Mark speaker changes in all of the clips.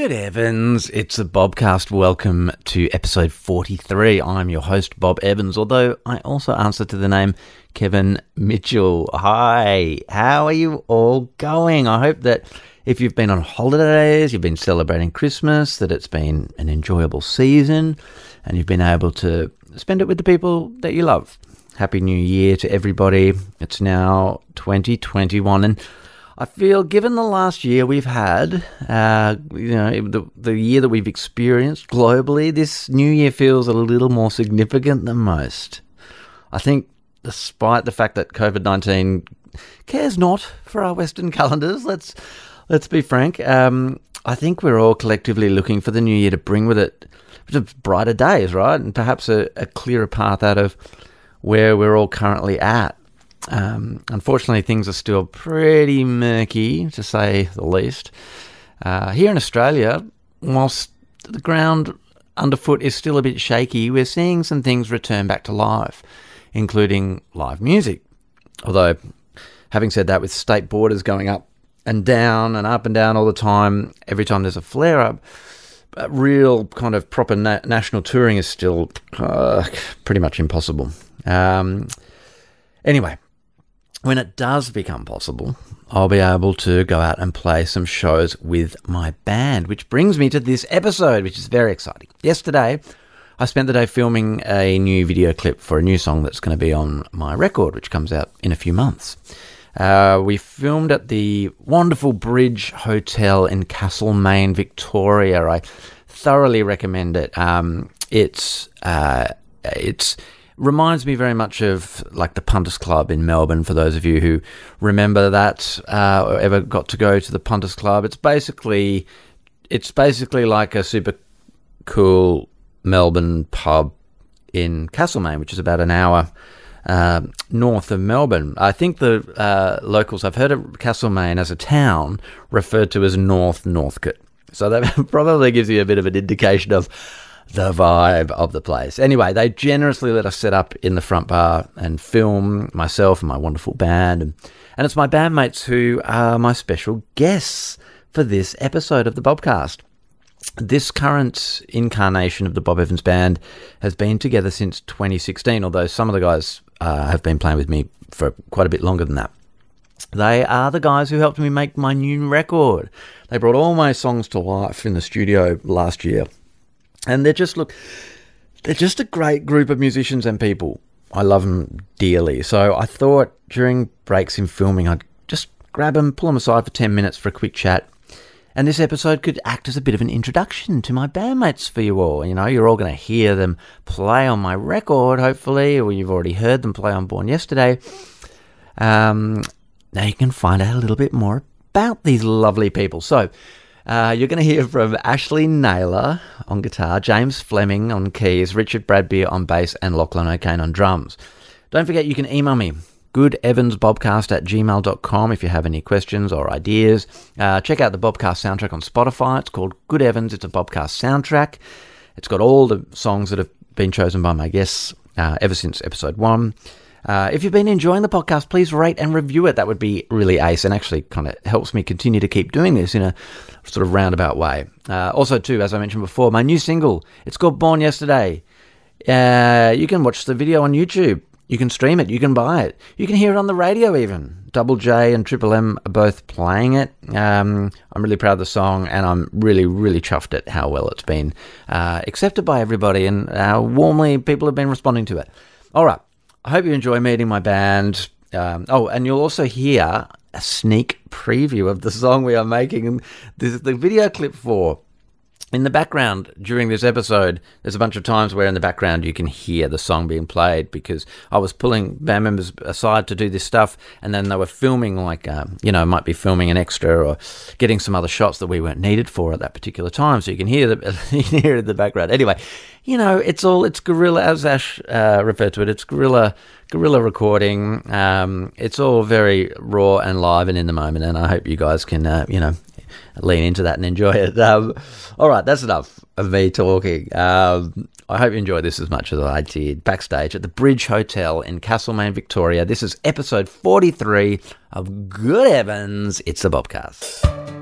Speaker 1: Good Evans, it's a Bobcast. Welcome to episode 43. I'm your host, Bob Evans, although I also answer to the name Kevin Mitchell. Hi, how are you all going? I hope that if you've been on holidays, you've been celebrating Christmas, that it's been an enjoyable season and you've been able to spend it with the people that you love. Happy New Year to everybody. It's now 2021 and I feel, given the last year we've had, uh, you know, the, the year that we've experienced globally, this new year feels a little more significant than most. I think, despite the fact that COVID nineteen cares not for our Western calendars, let's let's be frank. Um, I think we're all collectively looking for the new year to bring with it brighter days, right, and perhaps a, a clearer path out of where we're all currently at. Um, unfortunately, things are still pretty murky, to say the least. Uh, here in Australia, whilst the ground underfoot is still a bit shaky, we're seeing some things return back to life, including live music. Although, having said that, with state borders going up and down and up and down all the time, every time there's a flare up, real kind of proper na- national touring is still uh, pretty much impossible. Um, anyway, when it does become possible, I'll be able to go out and play some shows with my band, which brings me to this episode, which is very exciting. Yesterday, I spent the day filming a new video clip for a new song that's going to be on my record, which comes out in a few months. Uh, we filmed at the wonderful Bridge Hotel in Castlemaine, Victoria. I thoroughly recommend it. Um, it's uh, it's reminds me very much of like the Punters Club in Melbourne. For those of you who remember that uh, or ever got to go to the Punters Club, it's basically it's basically like a super cool Melbourne pub in Castlemaine, which is about an hour uh, north of Melbourne. I think the uh, locals I've heard of Castlemaine as a town referred to as North Northcote. So that probably gives you a bit of an indication of the vibe of the place. Anyway, they generously let us set up in the front bar and film myself and my wonderful band. And, it's my bandmates who are my special guests for this episode of the Bobcast. This current incarnation of the Bob Evans Band has been together since 2016, although some of the guys uh, have been playing with me for quite a bit longer than that. They are the guys who helped me make my new record. They brought all my songs to life in the studio last year and they're just look, they're just a great group of musicians and people. I love them dearly. So I thought during breaks in filming, I'd just grab them, pull them aside for 10 minutes for a quick chat. And this episode could act as a bit of an introduction to my bandmates for you all. You know, you're all going to hear them play on my record, hopefully, or you've already heard them play on Born Yesterday. Um, now you can find out a little bit more about these lovely people. So, uh, you're going to hear from Ashley Naylor on guitar, James Fleming on keys, Richard Bradbeer on bass, and Lachlan O'Kane on drums. Don't forget you can email me, goodevansbobcast at gmail.com if you have any questions or ideas. Uh, check out the Bobcast soundtrack on Spotify. It's called Good Evans. It's a Bobcast soundtrack. It's got all the songs that have been chosen by my guests uh, ever since episode one. Uh, if you've been enjoying the podcast, please rate and review it. That would be really ace and actually kind of helps me continue to keep doing this in a sort of roundabout way. Uh, also, too, as I mentioned before, my new single, it's called Born Yesterday. Uh, you can watch the video on YouTube. You can stream it. You can buy it. You can hear it on the radio even. Double J and Triple M are both playing it. Um, I'm really proud of the song and I'm really, really chuffed at how well it's been uh, accepted by everybody and how warmly people have been responding to it. All right. I hope you enjoy meeting my band. Um, oh, and you'll also hear a sneak preview of the song we are making. This is the video clip for. In the background during this episode, there's a bunch of times where in the background you can hear the song being played because I was pulling band members aside to do this stuff, and then they were filming, like, um, you know, might be filming an extra or getting some other shots that we weren't needed for at that particular time. So you can hear the you can hear it in the background. Anyway, you know, it's all it's guerrilla, as Ash uh, referred to it. It's guerrilla guerrilla recording. Um, it's all very raw and live and in the moment, and I hope you guys can, uh, you know, lean into that and enjoy it. Um, all right, that's enough of me talking. Um, I hope you enjoyed this as much as I did backstage at the Bridge Hotel in Castlemaine, Victoria. This is episode 43 of Good Evans. It's the Bobcast.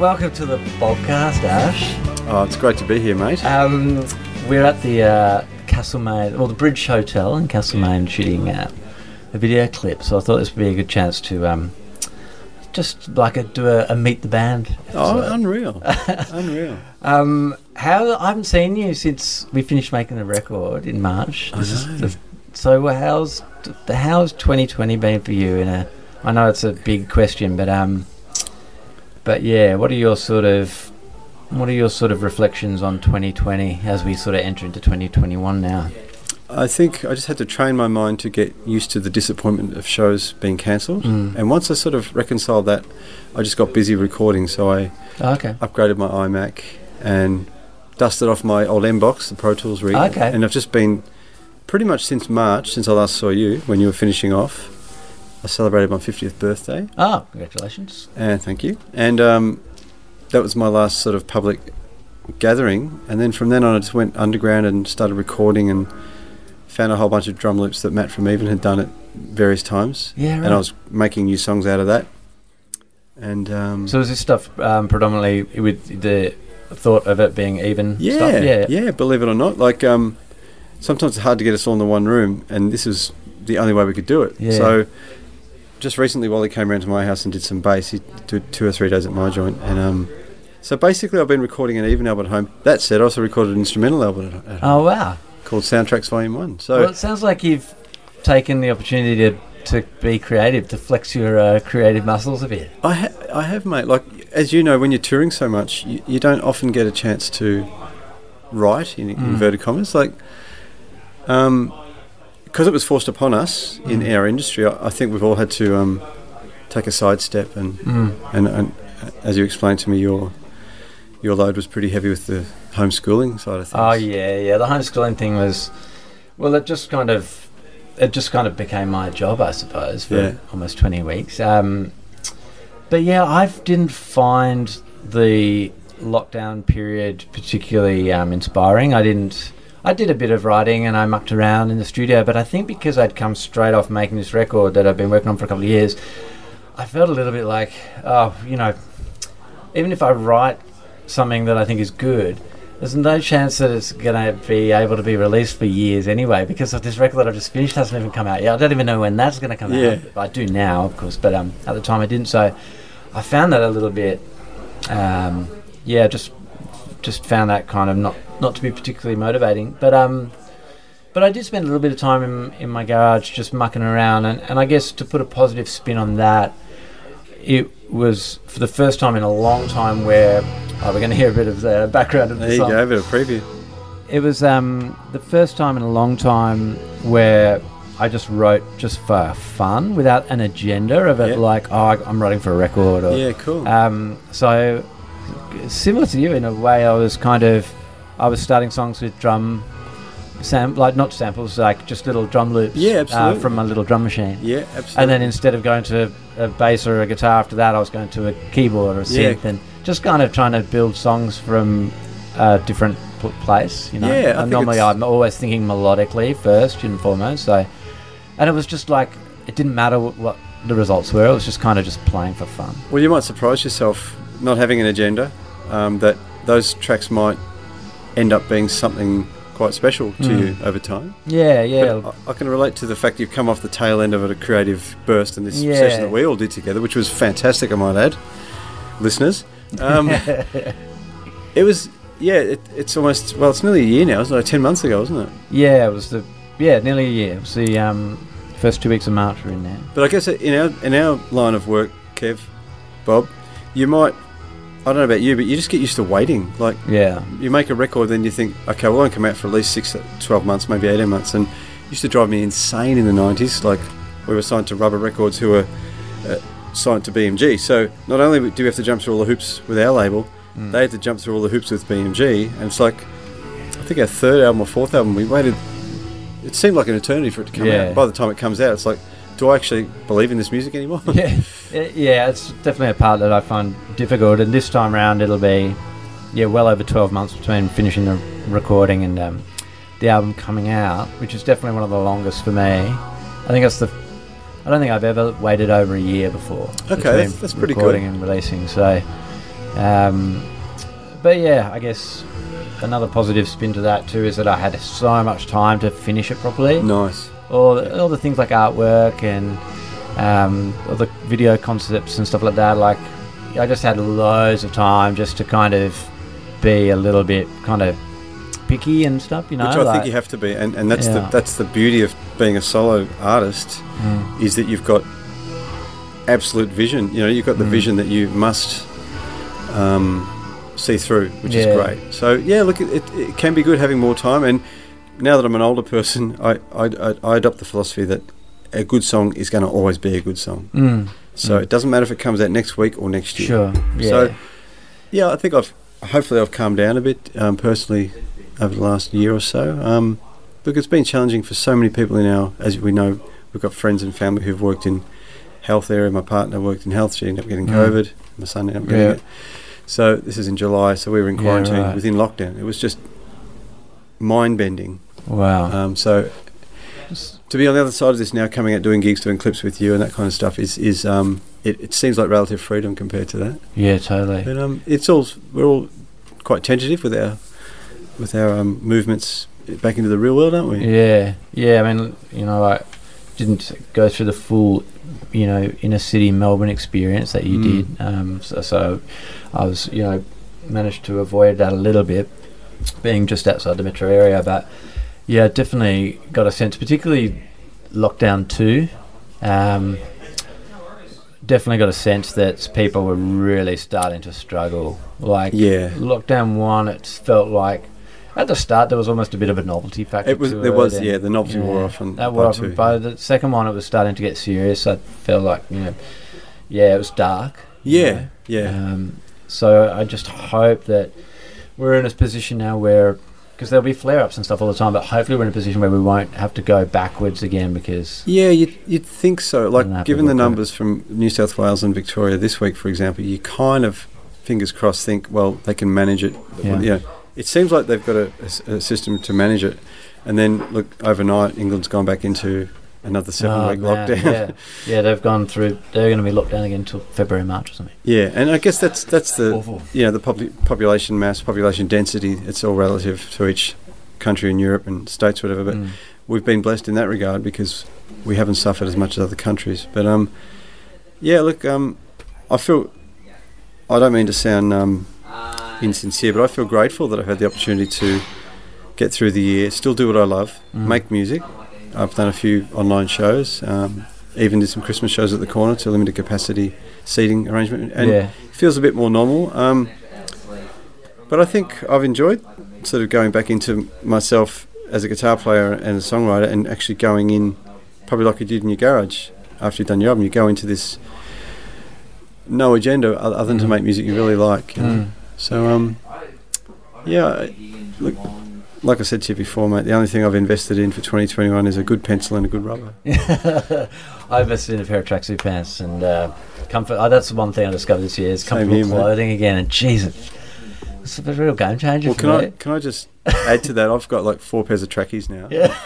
Speaker 1: Welcome to the podcast, Ash.
Speaker 2: Oh, it's great to be here, mate.
Speaker 1: Um, we're at the uh, Castlemaine, well, the Bridge Hotel in Castlemaine shooting uh, a video clip, so I thought this would be a good chance to um, just like a, do a, a meet the band.
Speaker 2: oh, unreal. unreal.
Speaker 1: Um, how I haven't seen you since we finished making the record in March.
Speaker 2: I know.
Speaker 1: the- so how's how's 2020 been for you? In a, I know it's a big question, but um, but yeah, what are your sort of what are your sort of reflections on 2020 as we sort of enter into 2021 now?
Speaker 2: I think I just had to train my mind to get used to the disappointment of shows being cancelled.
Speaker 1: Mm.
Speaker 2: And once I sort of reconciled that, I just got busy recording. So I
Speaker 1: Okay.
Speaker 2: upgraded my iMac and dusted off my old Mbox, the Pro Tools rig.
Speaker 1: Okay.
Speaker 2: And I've just been pretty much since March, since I last saw you when you were finishing off. I celebrated my 50th birthday.
Speaker 1: Oh, congratulations.
Speaker 2: And thank you. And um, that was my last sort of public gathering. And then from then on, I just went underground and started recording and found a whole bunch of drum loops that Matt from Even had done at various times.
Speaker 1: Yeah, right.
Speaker 2: And I was making new songs out of that. And um,
Speaker 1: So is this stuff um, predominantly with the thought of it being even
Speaker 2: yeah,
Speaker 1: stuff? Yeah.
Speaker 2: yeah, believe it or not, like um, sometimes it's hard to get us all in the one room, and this was the only way we could do it.
Speaker 1: Yeah.
Speaker 2: So just recently, Wally came around to my house and did some bass. He did two or three days at my joint, and um, so basically, I've been recording an even album at home. That said, I also recorded an instrumental album at, at home
Speaker 1: Oh wow.
Speaker 2: called Soundtracks Volume One. So
Speaker 1: well, it sounds like you've taken the opportunity to to be creative, to flex your uh, creative muscles a bit.
Speaker 2: I ha- I have, mate. Like as you know, when you're touring so much, you, you don't often get a chance to write in
Speaker 1: Mm.
Speaker 2: inverted commas. Like, um, because it was forced upon us in
Speaker 1: Mm.
Speaker 2: our industry, I, I think we've all had to um, take a sidestep. And,
Speaker 1: Mm.
Speaker 2: and and as you explained to me, your your load was pretty heavy with the homeschooling side of things.
Speaker 1: Oh yeah, yeah. The homeschooling thing was, well, it just kind of, it just kind of became my job, I suppose, for
Speaker 2: Yeah.
Speaker 1: almost twenty weeks. Um, but yeah, I didn't find the lockdown period particularly um, inspiring. I didn't. I did a bit of writing and I mucked around in the studio, but I think because I'd come straight off making this record that I've been working on for a couple of years, I felt a little bit like, oh, you know, even if I write something that I think is good, there's no chance that it's going to be able to be released for years anyway because of this record that I've just finished hasn't even come out yet. I don't even know when that's going to come
Speaker 2: Yeah.
Speaker 1: out. I do now, of course, but um, at the time I didn't. So I found that a little bit, um, yeah, just just found that kind of not not to be particularly motivating. But um, but I did spend a little bit of time in, in my garage just mucking around, and, and I guess to put a positive spin on that, it was for the first time in a long time where oh, we're going to hear a bit of the background of the
Speaker 2: there you
Speaker 1: song.
Speaker 2: go, a bit of preview.
Speaker 1: It was um, the first time in a long time where I just wrote just for fun without an agenda of it,
Speaker 2: Yeah.
Speaker 1: like oh I'm writing for a record or
Speaker 2: Yeah, cool.
Speaker 1: um, so similar to you in a way, I was kind of I was starting songs with drum sam like not samples, like just little drum loops.
Speaker 2: Yeah,
Speaker 1: Uh, from my little drum machine.
Speaker 2: yeah, absolutely.
Speaker 1: And then instead of going to a bass or a guitar after that, I was going to a keyboard or a
Speaker 2: Yeah.
Speaker 1: synth, and just kind of trying to build songs from a different pl- place. You know,
Speaker 2: Yeah,
Speaker 1: normally I'm always thinking melodically first and foremost. So, and it was just like it didn't matter what, what the results were. It was just kind of just playing for fun.
Speaker 2: Well, you might surprise yourself not having an agenda. Um, that those tracks might end up being something quite special to
Speaker 1: Mm.
Speaker 2: you over time.
Speaker 1: Yeah, yeah.
Speaker 2: But I, I can relate to the fact you've come off the tail end of a creative burst in this
Speaker 1: Yeah.
Speaker 2: session that we all did together, which was fantastic, I might add, listeners. Um, it was, yeah, it, it's almost well, it's nearly a year now, isn't it? Ten months ago, isn't it?
Speaker 1: Yeah, it was the yeah nearly a year. It was the um, first two weeks of March were in there.
Speaker 2: But I guess in our in our line of work, Kev, Bob, you might. I don't know about you, but you just get used to waiting. Like
Speaker 1: Yeah,
Speaker 2: you make a record, then you think, okay, well, it won't come out for at least six, 12 months, maybe 18 months. And it used to drive me insane in the 90s. Like, we were signed to Rubber Records, who were uh, signed to BMG. So, not only do we have to jump through all the hoops with our label,
Speaker 1: Mm.
Speaker 2: they had to jump through all the hoops with BMG. And it's like, I think our third album or fourth album, we waited, it seemed like an eternity for it to come
Speaker 1: Yeah.
Speaker 2: out. By the time it comes out, it's like, do I actually believe in this music anymore?
Speaker 1: yeah, yeah. It's definitely a part that I find difficult. And this time round, it'll be yeah, well over twelve months between finishing the recording and um, the album coming out, which is definitely one of the longest for me. I think that's the. I don't think I've ever waited over a year before.
Speaker 2: Okay, that's- that's pretty
Speaker 1: recording and releasing. So, Um, but yeah, I guess another positive spin to that too is that I had so much time to finish it properly.
Speaker 2: Nice.
Speaker 1: All the, all the things like artwork and um, all the video concepts and stuff like that. Like I just had loads of time just to kind of be a little bit kind of picky and stuff. You know,
Speaker 2: Which I
Speaker 1: like,
Speaker 2: think you have to be, and, and that's the that's the beauty of being a solo artist
Speaker 1: Mm.
Speaker 2: is that you've got absolute vision. You know, you've got the
Speaker 1: Mm.
Speaker 2: vision that you must um, see through, which
Speaker 1: Yeah.
Speaker 2: is great. So yeah, look, it, it can be good having more time. And now that I'm an older person, I I, I, adopt the philosophy that a good song is going to always be a good song.
Speaker 1: Mm.
Speaker 2: So
Speaker 1: Mm.
Speaker 2: it doesn't matter if it comes out next week or next year.
Speaker 1: Sure. Yeah.
Speaker 2: So- Yeah, I think I've hopefully I've calmed down a bit um, personally over the last year or so. Um, look, it's been challenging for so many people in our, as we know, we've got friends and family who've worked in health area. My partner worked in health; she ended up getting
Speaker 1: Mm.
Speaker 2: COVID. My son ended up getting
Speaker 1: Yeah.
Speaker 2: it. So this is in July. So we were in
Speaker 1: Yeah,
Speaker 2: quarantine
Speaker 1: right.
Speaker 2: within lockdown. It was just mind bending.
Speaker 1: Wow.
Speaker 2: Um, so to be on the other side of this now, coming out doing gigs, doing clips with you, and that kind of stuff is is um, it, it seems like relative freedom compared to that.
Speaker 1: yeah. Totally.
Speaker 2: But um, it's all we're all quite tentative with our with our um, movements back into the real world, aren't we?
Speaker 1: Yeah, yeah. I mean, you know, I didn't go through the full, you know, inner city Melbourne experience that you
Speaker 2: Mm.
Speaker 1: did. Um, so, so I was, you know, managed to avoid that a little bit, being just outside the metro area. But yeah, definitely got a sense, particularly lockdown two. Um, definitely got a sense that people were really starting to struggle. Like
Speaker 2: Yeah.
Speaker 1: lockdown one, it felt like at the start there was almost a bit of a novelty factor.
Speaker 2: It was there was
Speaker 1: and-
Speaker 2: yeah the novelty wore off on
Speaker 1: that wore off.
Speaker 2: two.
Speaker 1: and By the second one, it was starting to get serious. I felt like you know, yeah, it was dark. you
Speaker 2: yeah
Speaker 1: know.
Speaker 2: yeah
Speaker 1: Um, so I just hope that we're in a position now where, because there'll be flare-ups and stuff all the time, but hopefully we're in a position where we won't have to go backwards again because
Speaker 2: yeah you'd, you'd think so. Like given the numbers from New South Wales and Victoria this week for example you kind of fingers crossed think well they can manage it.
Speaker 1: Yeah.
Speaker 2: know, it seems like they've got a system to manage it. And then look overnight England's gone back into another seven
Speaker 1: Oh,
Speaker 2: week
Speaker 1: man,
Speaker 2: lockdown
Speaker 1: Yeah, yeah, they've gone through. They're going to be locked down again until February, March or something.
Speaker 2: Yeah, and I guess that's that's the
Speaker 1: Awful.
Speaker 2: you know the popul- population mass, population density. It's all relative to each country in Europe and states, whatever. But
Speaker 1: Mm.
Speaker 2: we've been blessed in that regard because we haven't suffered as much as other countries. But um, yeah, look, um, I feel I don't mean to sound um, insincere, but I feel grateful that I've had the opportunity to get through the year, still do what I love,
Speaker 1: Mm.
Speaker 2: make music. I've done a few online shows. Um, even did some Christmas shows at the corner to limited capacity seating arrangement, and
Speaker 1: yeah,
Speaker 2: feels a bit more normal. Um, but I think I've enjoyed sort of going back into myself as a guitar player and a songwriter, and actually going in, probably like you did in your garage after you've done your album. You go into this no agenda other than to
Speaker 1: Mm.
Speaker 2: make music you really like.
Speaker 1: Mm.
Speaker 2: So um, yeah, look. Like I said to you before, mate, the only thing I've invested in for 2021 is a good pencil and a good rubber.
Speaker 1: I invested in a pair of tracksuit pants and uh, comfort. Oh, that's the one thing I discovered this year is comfortable
Speaker 2: here, mate.
Speaker 1: clothing again. And Jesus, it's a real game changer
Speaker 2: Well,
Speaker 1: for
Speaker 2: can
Speaker 1: me.
Speaker 2: I can I just add to that? I've got like four pairs of trackies now.
Speaker 1: Yeah.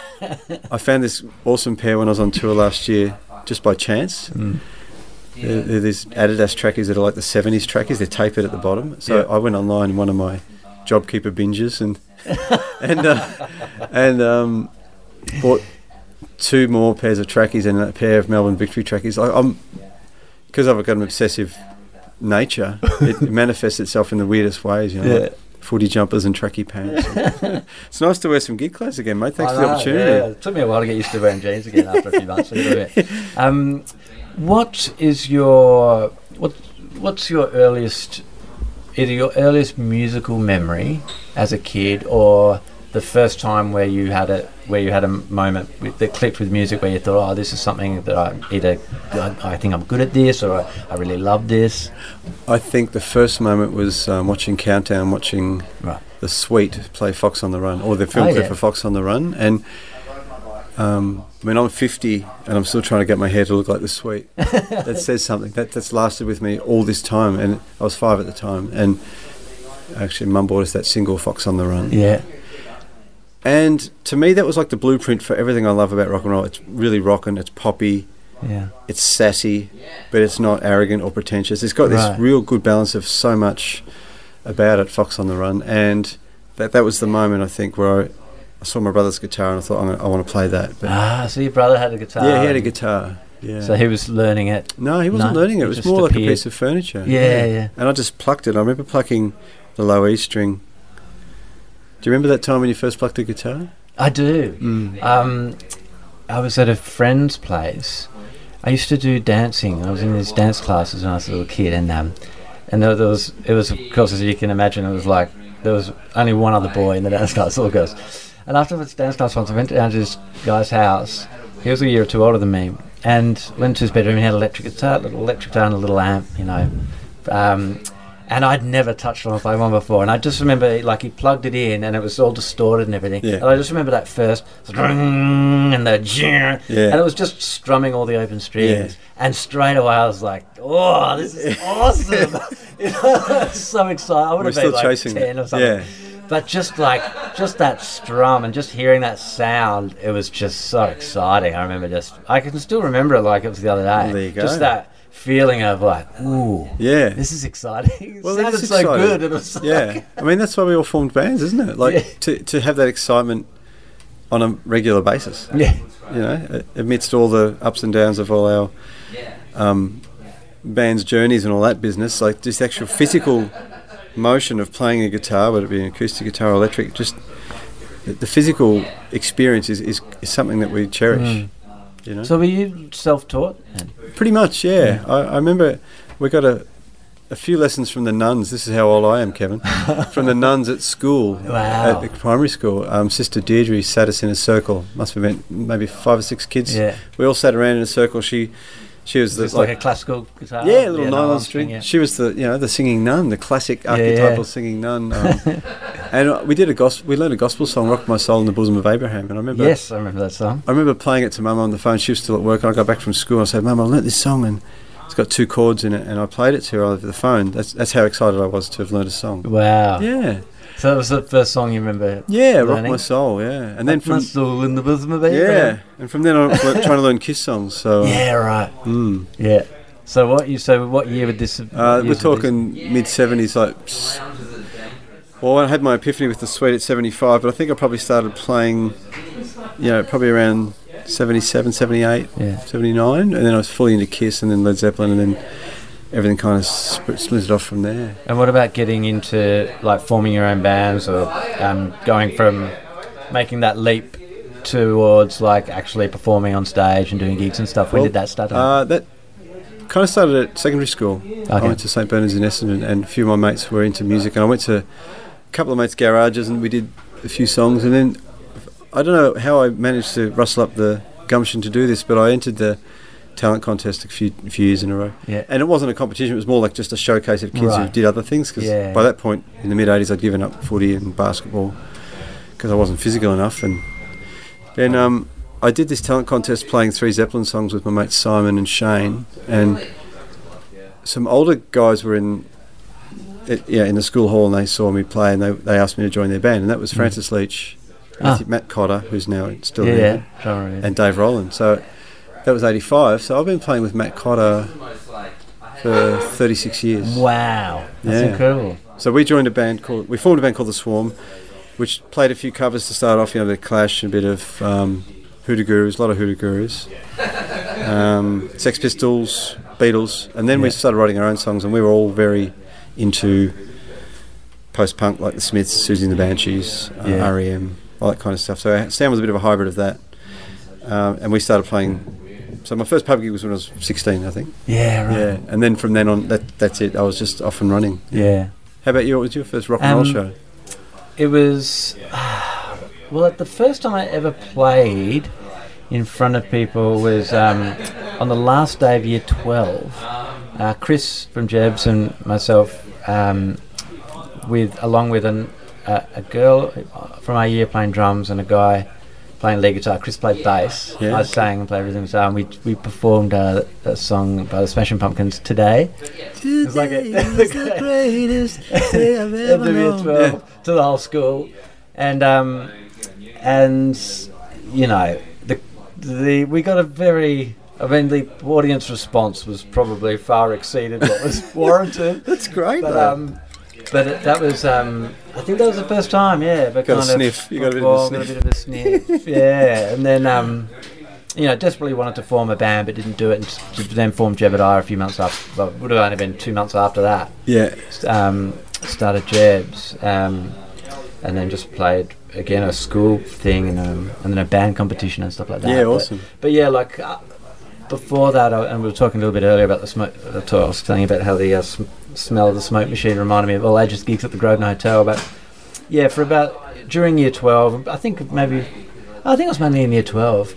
Speaker 2: I found this awesome pair when I was on tour last year, just by chance.
Speaker 1: Mm.
Speaker 2: They're, they're these Adidas trackies that are like the 70s trackies. They're tapered at the bottom. So
Speaker 1: Yeah.
Speaker 2: I went online in one of my JobKeeper binges and and uh, and um, bought two more pairs of trackies and a pair of Melbourne Victory trackies. I, I'm because I've got an obsessive nature. it manifests itself in the weirdest ways. You know, like footy jumpers and tracky pants. it's nice to wear some gig clothes again, mate. Thanks for the opportunity.
Speaker 1: yeah. It took me a while to get used to wearing jeans again after a few months. Um, what is your what? What's your earliest, either your earliest musical memory as a kid, or the first time where you had a where you had a moment with, that clicked with music, where you thought, "Oh, this is something that I either I, I think I'm good at this, or I, I really love this."
Speaker 2: I think the first moment was um, watching Countdown, watching
Speaker 1: Right.
Speaker 2: the Sweet play Fox on the Run, or the film
Speaker 1: Oh,
Speaker 2: clip
Speaker 1: yeah.
Speaker 2: for Fox on the Run. And um, I mean, I'm 50 and I'm still trying to get my hair to look like the Sweet. that says something. That, that's lasted with me all this time. And I was five at the time. And actually, Mum bought us that single Fox on the Run.
Speaker 1: Yeah.
Speaker 2: And to me, that was like the blueprint for everything I love about rock and roll. It's really rocking, it's poppy,
Speaker 1: Yeah.
Speaker 2: It's sassy, but it's not arrogant or pretentious. It's got this
Speaker 1: Right.
Speaker 2: real good balance of so much about it. Fox on the Run, and that that was the moment I think where I saw my brother's guitar and I thought I'm gonna, I want to play that. But
Speaker 1: Ah, so your brother had a guitar.
Speaker 2: yeah, he had a guitar. Yeah.
Speaker 1: So he was learning it.
Speaker 2: no, he wasn't
Speaker 1: No,
Speaker 2: learning it.
Speaker 1: it
Speaker 2: was more like a piece of furniture.
Speaker 1: Yeah, yeah.
Speaker 2: And I just plucked it. I remember plucking the low E string. Do you remember that time when you first plucked a guitar?
Speaker 1: I do.
Speaker 2: Mm.
Speaker 1: Um, I was at a friend's place. I used to do dancing. I was in these dance classes when I was a little kid, and um, and there, there was it was of course as you can imagine, it was like there was only one other boy in the dance class, all girls. And after this dance class once, I went down to this guy's house. He was a year or two older than me, and went to his bedroom. He had an electric guitar, little electric guitar, and a little amp, you know. Um, and I'd never touched on a one before, and I just remember like he plugged it in, and it was all distorted and everything.
Speaker 2: Yeah.
Speaker 1: And I just remember that first and the
Speaker 2: Yeah.
Speaker 1: and it was just strumming all the open strings.
Speaker 2: Yeah.
Speaker 1: And straight away I was like, "Oh, this is awesome!" you know, so excited. I would
Speaker 2: We're
Speaker 1: have
Speaker 2: still
Speaker 1: been like
Speaker 2: chasing
Speaker 1: ten
Speaker 2: it.
Speaker 1: or something.
Speaker 2: Yeah.
Speaker 1: But just like just that strum and just hearing that sound, it was just so exciting. I remember just I can still remember it like it was the other day.
Speaker 2: There you go.
Speaker 1: Just that feeling of like, ooh,
Speaker 2: Yeah.
Speaker 1: this is exciting. It
Speaker 2: Well, it is
Speaker 1: so good. It was
Speaker 2: yeah.
Speaker 1: like,
Speaker 2: I mean, that's why we all formed bands, isn't it? Like
Speaker 1: Yeah.
Speaker 2: to to have that excitement on a regular basis.
Speaker 1: yeah,
Speaker 2: You know, amidst all the ups and downs of all our um, band's journeys and all that business, like this actual physical motion of playing a guitar, whether it be an acoustic guitar or electric, just the, the physical experience is, is, is something that we cherish. You know,
Speaker 1: So were you self-taught?
Speaker 2: pretty much, yeah. I, I remember we got a a few lessons from the nuns. This is how old I am, Kevin. from the nuns at school,
Speaker 1: Wow.
Speaker 2: at the primary school. Um, Sister Deirdre sat us in a circle. Must have been maybe five or six kids.
Speaker 1: Yeah.
Speaker 2: We all sat around in a circle. She, she was the
Speaker 1: It's like, a classical guitar.
Speaker 2: yeah, little nylon
Speaker 1: string, yeah.
Speaker 2: She was the you know the singing nun, the classic
Speaker 1: yeah.
Speaker 2: archetypal singing nun. Um, and uh, we did a gospel. We learned a gospel song, "Rock My Soul in the Bosom of Abraham." And I remember,
Speaker 1: Yes, I remember that song.
Speaker 2: I remember playing it to Mum on the phone. She was still at work, and I got back from school. I said, "Mum, I learnt this song, and it's got two chords in it." And I played it to her over the phone. That's that's how excited I was to have learned a song.
Speaker 1: Wow.
Speaker 2: Yeah,
Speaker 1: So that was the first song you remember.
Speaker 2: yeah, "Rock My Soul." Yeah, and then
Speaker 1: Rock my
Speaker 2: from
Speaker 1: soul in the bosom of
Speaker 2: yeah, and from then on, I was trying to learn Kiss songs. So
Speaker 1: Yeah, right.
Speaker 2: mm.
Speaker 1: Yeah. So what you so what year would this?
Speaker 2: Uh, we're talking mid seventies, like. Well, I had my epiphany with the Sweet at seventy five, but I think I probably started playing, you know, probably around 77, 78,
Speaker 1: Yeah.
Speaker 2: 79, and then I was fully into Kiss, and then Led Zeppelin, and then everything kind of sp- splintered off from there.
Speaker 1: And what about getting into like forming your own bands or um, going from making that leap towards like actually performing on stage and doing gigs and stuff? When
Speaker 2: Well,
Speaker 1: did that start?
Speaker 2: Uh, that kind of started at secondary school. I went to St Bernard's in Essendon, and a few of my mates were into music, and I went to a couple of mates' garages, and we did a few songs, and then I don't know how I managed to rustle up the gumption to do this, but I entered the talent contest a few, a few years in a row.
Speaker 1: yeah.
Speaker 2: And it wasn't a competition; it was more like just a showcase of kids who did other things. Because
Speaker 1: Yeah.
Speaker 2: by that point, in the mid '80s, I'd given up footy and basketball because I wasn't physical enough. And then um, I did this talent contest playing three Zeppelin songs with my mates Simon and Shane, and some older guys were in. It, yeah, in the school hall, and they saw me play, and they, they asked me to join their band, and that was Francis Leach,
Speaker 1: Mm. Ah.
Speaker 2: Matt Cotter, who's now still
Speaker 1: Yeah,
Speaker 2: there,
Speaker 1: yeah. Yeah.
Speaker 2: and Dave Rowland. So that was 85. So I've been playing with Matt Cotter for 36 years.
Speaker 1: Wow, that's
Speaker 2: Yeah.
Speaker 1: incredible.
Speaker 2: So we joined a band called, we formed a band called The Swarm, which played a few covers to start off, you know, the Clash, a bit of um, Hoodoo Gurus, a lot of Hoodoo Gurus, um, Sex Pistols, Beatles, and then we started writing our own songs, and we were all very into post punk like the Smiths, Siouxsie and the Banshees, uh,
Speaker 1: Yeah.
Speaker 2: REM, all that kind of stuff. So Sam was a bit of a hybrid of that, um, and we started playing. So my first pub gig was when I was 16, I think.
Speaker 1: Yeah, right.
Speaker 2: Yeah, and then from then on, that that's it. I was just off and running.
Speaker 1: yeah.
Speaker 2: How about you? What was your first rock and roll
Speaker 1: Um,
Speaker 2: show?
Speaker 1: It was well, at the first time I ever played in front of people was um, on the last day of year twelve. Uh, Chris from Jebs and myself, um, with along with an, uh, a girl from our year playing drums and a guy playing lead guitar. Chris played bass.
Speaker 2: Yeah.
Speaker 1: I sang and played rhythm guitar. And we we performed uh, a song by the Smashing Pumpkins today. It's like a-
Speaker 2: the greatest day I've
Speaker 1: End of year 12 to the whole school and um and you know the the we got a very I mean, the audience response was probably far exceeded what was warranted.
Speaker 2: That's great.
Speaker 1: But
Speaker 2: though.
Speaker 1: um, but it, that was um, I think that was the first time. Yeah, but
Speaker 2: Got a
Speaker 1: kind
Speaker 2: sniff.
Speaker 1: Of,
Speaker 2: You got a bit of a
Speaker 1: well, got a bit of a sniff. yeah, and then um, you know, desperately wanted to form a band, but didn't do it. And then formed Jebediah a few months after. Well, would have only been two months after that.
Speaker 2: yeah,
Speaker 1: Um, started Jebs, um, and then just played again a school thing and um, and then a band competition and stuff like that.
Speaker 2: yeah,
Speaker 1: But-
Speaker 2: awesome.
Speaker 1: but yeah, like uh, before that, I, and we were talking a little bit earlier about the smoke. I was telling you about how the uh, sm- smell of the smoke machine reminded me of all ages gigs at the Grosvenor Hotel. But yeah, for about during year twelve, I think maybe I think it was mainly in year twelve.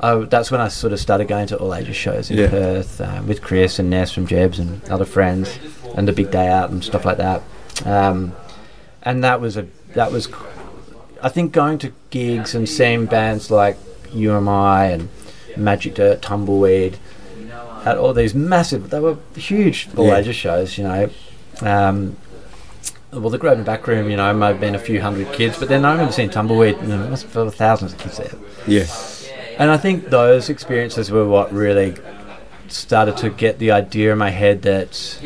Speaker 1: I, that's when I sort of started going to all ages shows in
Speaker 2: Yeah.
Speaker 1: Perth um, with Chris and Ness from Jebs and other friends, and the big day out and stuff like that. Um, and that was a that was I think going to gigs and seeing bands like You Am I and Magic Dirt, Tumbleweed, at all these massive, they were huge all
Speaker 2: Yeah.
Speaker 1: ages shows, you know. Um, well, the Grosvenor Back Room, you know, may have been a few hundred kids, but then I remember seeing Tumbleweed, know, there must have been thousands of kids there.
Speaker 2: Yeah,
Speaker 1: And I think those experiences were what really started to get the idea in my head that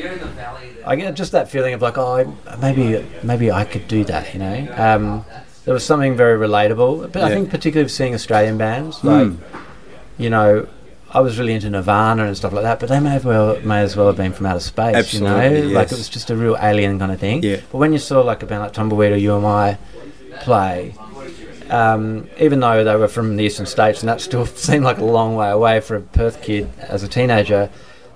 Speaker 1: I get just that feeling of like, oh, maybe maybe I could do that, you know. Um, there was something very relatable, but I think particularly seeing Australian bands, like
Speaker 2: Mm.
Speaker 1: You know, I was really into Nirvana and stuff like that, but they may have well may as well have been from outer space, you know.
Speaker 2: Absolutely,
Speaker 1: Like it was just a real alien kind of thing.
Speaker 2: Yeah.
Speaker 1: But when you saw like a band like Tumbleweed or You Am I play, um, even though they were from the eastern states, and that still seemed like a long way away for a Perth kid as a teenager,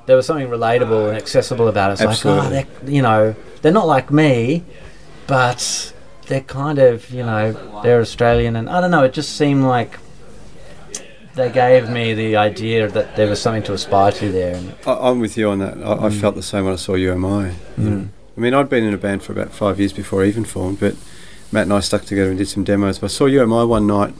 Speaker 1: there was something relatable and accessible about it. It's
Speaker 2: Absolutely.
Speaker 1: like, oh, they're, you know, they're not like me, but they're kind of, you know, they're Australian, and I don't know. It just seemed like they gave me the idea that there was something to aspire to there. And,
Speaker 2: I, I'm with you on that. I, I
Speaker 1: Mm.
Speaker 2: felt the same when I saw You Am I. know. I mean, I'd been in a band for about five years before I even formed, but Matt and I stuck together and did some demos. But I saw You Am I one night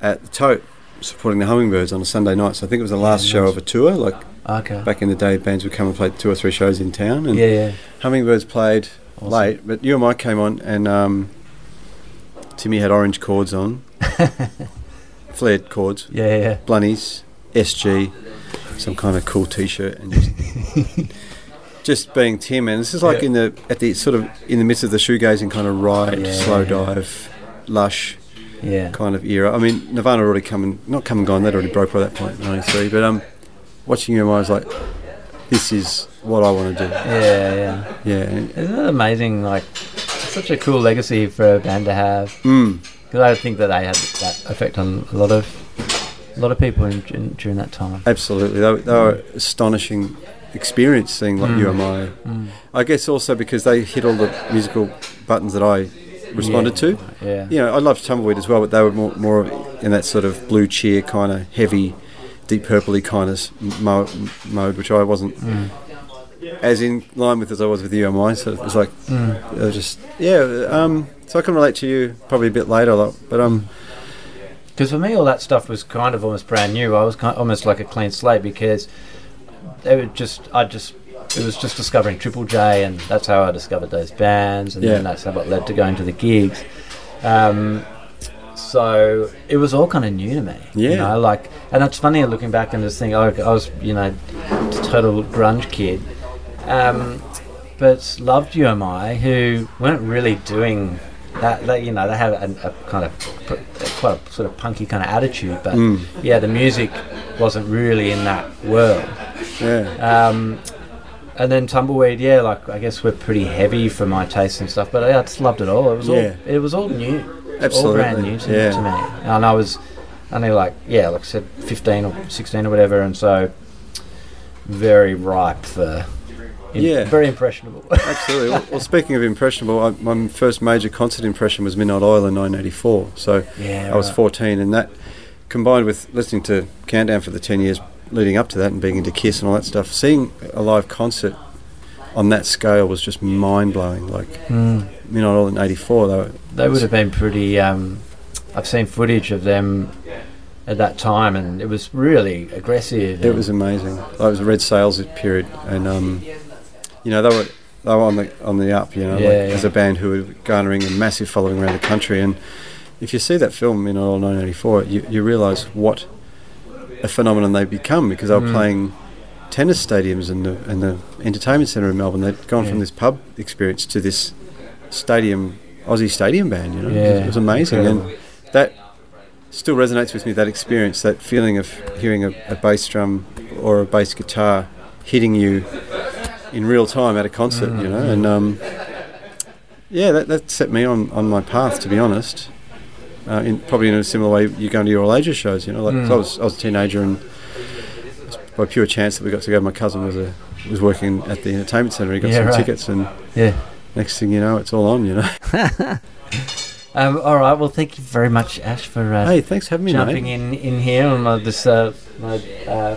Speaker 2: at the Tote supporting the Hummingbirds on a Sunday night. So I think it was the last show
Speaker 1: nice.
Speaker 2: of a tour. Like
Speaker 1: Okay.
Speaker 2: back in the day, bands would come and play two or three shows in town, and
Speaker 1: Yeah, yeah.
Speaker 2: Hummingbirds played
Speaker 1: Awesome.
Speaker 2: late. But UMI came on, and um, Timmy had orange cords on, flared chords.
Speaker 1: Yeah, yeah.
Speaker 2: Blunnies, SG, some kind of cool T-shirt, and just, just being Tim. And this is like
Speaker 1: Yeah.
Speaker 2: in the at the sort of in the midst of the shoegazing kind of ride,
Speaker 1: Yeah.
Speaker 2: Slowdive, lush
Speaker 1: Yeah.
Speaker 2: kind of era. I mean, Nirvana already come and not come and gone. They'd already broke by that point, '93. But um, watching you, I was like, this is what I want to do.
Speaker 1: Yeah, yeah.
Speaker 2: Yeah.
Speaker 1: Isn't that amazing? Like, such a cool legacy for a band to have.
Speaker 2: Mm,
Speaker 1: Because I think that they had that effect on a lot of a lot of people in, in, during that time.
Speaker 2: absolutely. They, were- they were astonishing experience seeing like
Speaker 1: Mm.
Speaker 2: UMI. I guess also because they hit all the musical buttons that I responded
Speaker 1: Yeah.
Speaker 2: to.
Speaker 1: Yeah.
Speaker 2: You know, I loved Tumbleweed as well, but they were more, more in that sort of blue cheer kind of heavy, deep purpley kind of mo- mode, which I wasn't
Speaker 1: Mm.
Speaker 2: as in line with as I was with You Am I. So it was like,
Speaker 1: Mm.
Speaker 2: just yeah. Um, so I can relate to you probably a bit later, like, but um,
Speaker 1: Because for me, all that stuff was kind of almost brand new. I was kind almost like a clean slate because they were just, I just, it was just discovering Triple J, and that's how I discovered those bands, and
Speaker 2: Yeah.
Speaker 1: then that's how it led to going to the gigs. Um, so it was all kind of new to me. You
Speaker 2: Yeah.
Speaker 1: know, like, and it's funny looking back and just thinking, oh, I was, you know, total grunge kid. Um, but loved You Am I, who weren't really doing that. They, you know, they had a, a kind of quite a sort of punky kind of attitude, but
Speaker 2: Mm.
Speaker 1: yeah, the music wasn't really in that world.
Speaker 2: yeah,
Speaker 1: Um, and then Tumbleweed, yeah, like I guess we're pretty heavy for my taste and stuff, but I just loved it all. It was
Speaker 2: Yeah.
Speaker 1: all it was all new,
Speaker 2: Absolutely,
Speaker 1: all brand new to,
Speaker 2: yeah.
Speaker 1: to me. And I was only like yeah, like I said, fifteen or sixteen or whatever, and so very ripe for.
Speaker 2: Yeah.
Speaker 1: very impressionable.
Speaker 2: absolutely. well, well, speaking of impressionable, I, my first major concert impression was Midnight Oil in 1984. So
Speaker 1: yeah,
Speaker 2: I was 14, and that combined with listening to Countdown for the 10 years leading up to that and being into Kiss and all that stuff, seeing a live concert on that scale was just mind blowing. Like
Speaker 1: Mm.
Speaker 2: Midnight Oil in '84, they were
Speaker 1: They would have been pretty. Um, I've seen footage of them at that time, and it was really aggressive.
Speaker 2: It was amazing. Like, it was a Red Sails period, and um, you know they were they were on the on the up. You know,
Speaker 1: Yeah,
Speaker 2: like,
Speaker 1: yeah.
Speaker 2: as a band who were garnering a massive following around the country. And if you see that film in all 1984, you you realise what a phenomenon they become because they were
Speaker 1: Mm.
Speaker 2: playing tennis stadiums and the, and the entertainment centre in Melbourne. They'd gone from this pub experience to this stadium, Aussie stadium band. You know,
Speaker 1: Yeah,
Speaker 2: it was amazing,
Speaker 1: incredible.
Speaker 2: and that still resonates with me. That experience, that feeling of hearing a, a bass drum or a bass guitar hitting you in real time at a concert. You know, and um, yeah, that, that set me on, on my path. To be honest. Uh, in, probably in a similar way you go to your all ages shows, you know. Like 'cause I was I was a teenager and by pure chance that we got to go. My cousin was a was working at the entertainment centre. He got
Speaker 1: Yeah,
Speaker 2: some
Speaker 1: right.
Speaker 2: tickets, and
Speaker 1: Yeah.
Speaker 2: next thing you know, it's all on. You know.
Speaker 1: Um, all right. Well, thank you very much, Ash, for uh,
Speaker 2: hey, thanks for having me,
Speaker 1: jumping
Speaker 2: mate.
Speaker 1: in in here on my, this uh, my uh,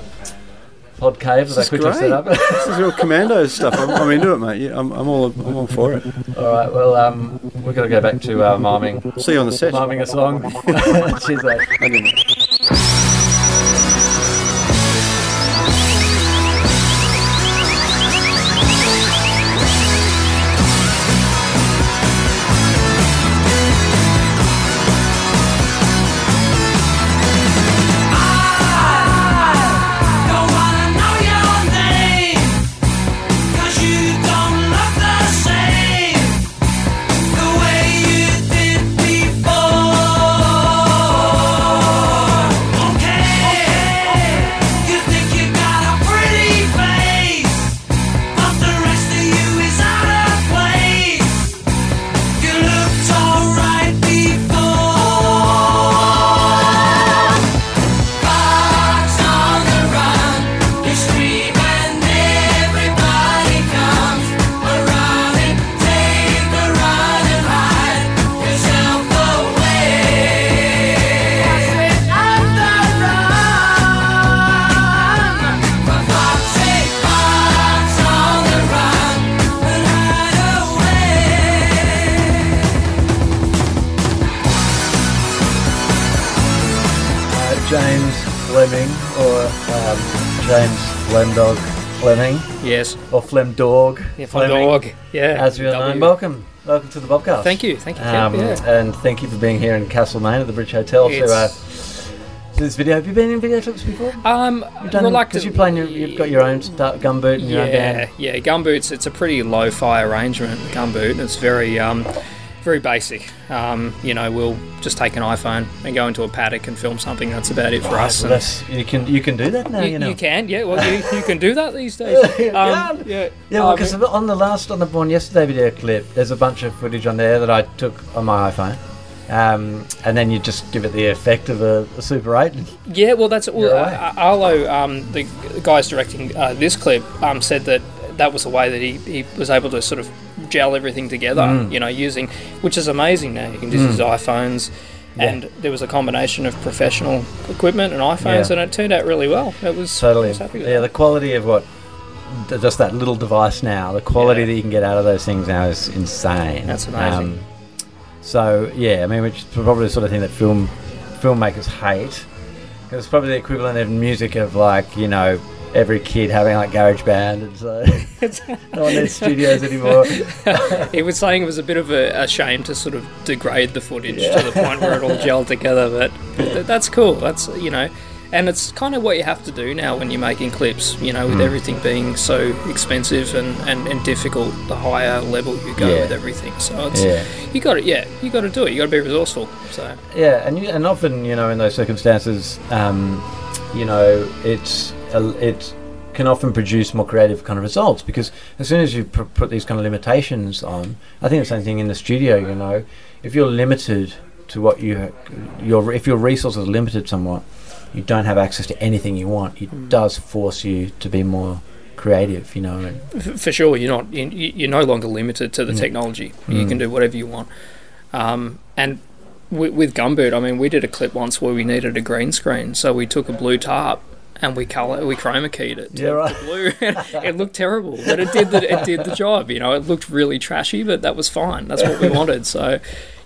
Speaker 1: pod cave that I quickly
Speaker 2: great.
Speaker 1: set up.
Speaker 2: this is real commando stuff. I'm, I'm into it, mate. Yeah, I'm, I'm all I'm all for it.
Speaker 1: all right. Well, um, we're gonna go back to uh, miming,
Speaker 2: See you on the set.
Speaker 1: miming a song. Cheers, mate. Or Flemdog
Speaker 3: Yeah,
Speaker 1: Fleming,
Speaker 3: dog. Yeah.
Speaker 1: as we are known. Welcome, welcome to the podcast.
Speaker 3: Thank you. Thank you.
Speaker 1: Um,
Speaker 3: yeah.
Speaker 1: And thank you for being here in Castlemaine at the Bridge Hotel to, uh, this video. Have you been in video clips before?
Speaker 3: Um,
Speaker 1: You've done
Speaker 3: reluctant.
Speaker 1: because you play. Your, you've got your own gumboot and your own
Speaker 3: Yeah,
Speaker 1: band.
Speaker 3: yeah. Gumboots. It's a pretty low fi arrangement. Gumboot. And it's very, um, very basic. Um, you know, we'll just take an iPhone and go into a paddock and film something. That's about it for us.
Speaker 1: well, you can you can do that now. You,
Speaker 3: you,
Speaker 1: know.
Speaker 3: you can, yeah. Well, you, you can do that these days. Um, yeah.
Speaker 1: Yeah, well,
Speaker 3: Um,
Speaker 1: because on the last on the Born Yesterday video clip, there's a bunch of footage on there that I took on my iPhone, um, and then you just give it the effect of a, a Super Eight.
Speaker 3: Yeah, well, that's well, uh, Arlo, um, the guys directing uh, this clip, um, said that that was the way that he, he was able to sort of gel everything together.
Speaker 1: Mm.
Speaker 3: You know, using which is amazing now. You can just use iPhones, and there was a combination of professional equipment and iPhones,
Speaker 1: Yeah.
Speaker 3: and it turned out really well. It was
Speaker 1: Totally.
Speaker 3: was
Speaker 1: Yeah,
Speaker 3: that.
Speaker 1: the quality of what just that little device now, the quality
Speaker 3: Yeah.
Speaker 1: that you can get out of those things now is insane. Um,
Speaker 3: That's amazing.
Speaker 1: so yeah, I mean, which is probably the sort of thing that film filmmakers hate. it's probably the equivalent of music of like you know every kid having like GarageBand and so no one needs studios anymore.
Speaker 3: he was saying it was a bit of a, a shame to sort of degrade the footage to the point where it all gelled together, but th- that's cool. That's you know, and it's kind of what you have to do now when you're making clips. You know, with everything being so expensive and, and, and difficult, the higher level you go
Speaker 1: Yeah.
Speaker 3: with everything. So it's
Speaker 1: Yeah.
Speaker 3: you got it. Yeah, you got to do it. You got to be resourceful. So
Speaker 1: Yeah, and you, and often you know in those circumstances, um, you know it's it can often produce more creative kind of results because as soon as you pr- put these kind of limitations on, I think the same thing in the studio. You know, if you're limited to what you your if your resources are limited somewhat, you don't have access to anything you want. It does force you to be more creative. You know,
Speaker 3: for sure, you're not you- you're no longer limited to the
Speaker 1: Mm.
Speaker 3: technology. You
Speaker 1: Mm.
Speaker 3: can do whatever you want. Um, and with, with Gumboot, I mean, we did a clip once where we needed a green screen, so we took a blue tarp and we color we chroma keyed it to,
Speaker 1: Yeah, right.
Speaker 3: blue. it looked terrible, but it did the it did the job. You know, it looked really trashy, but that was fine. That's what we wanted. So.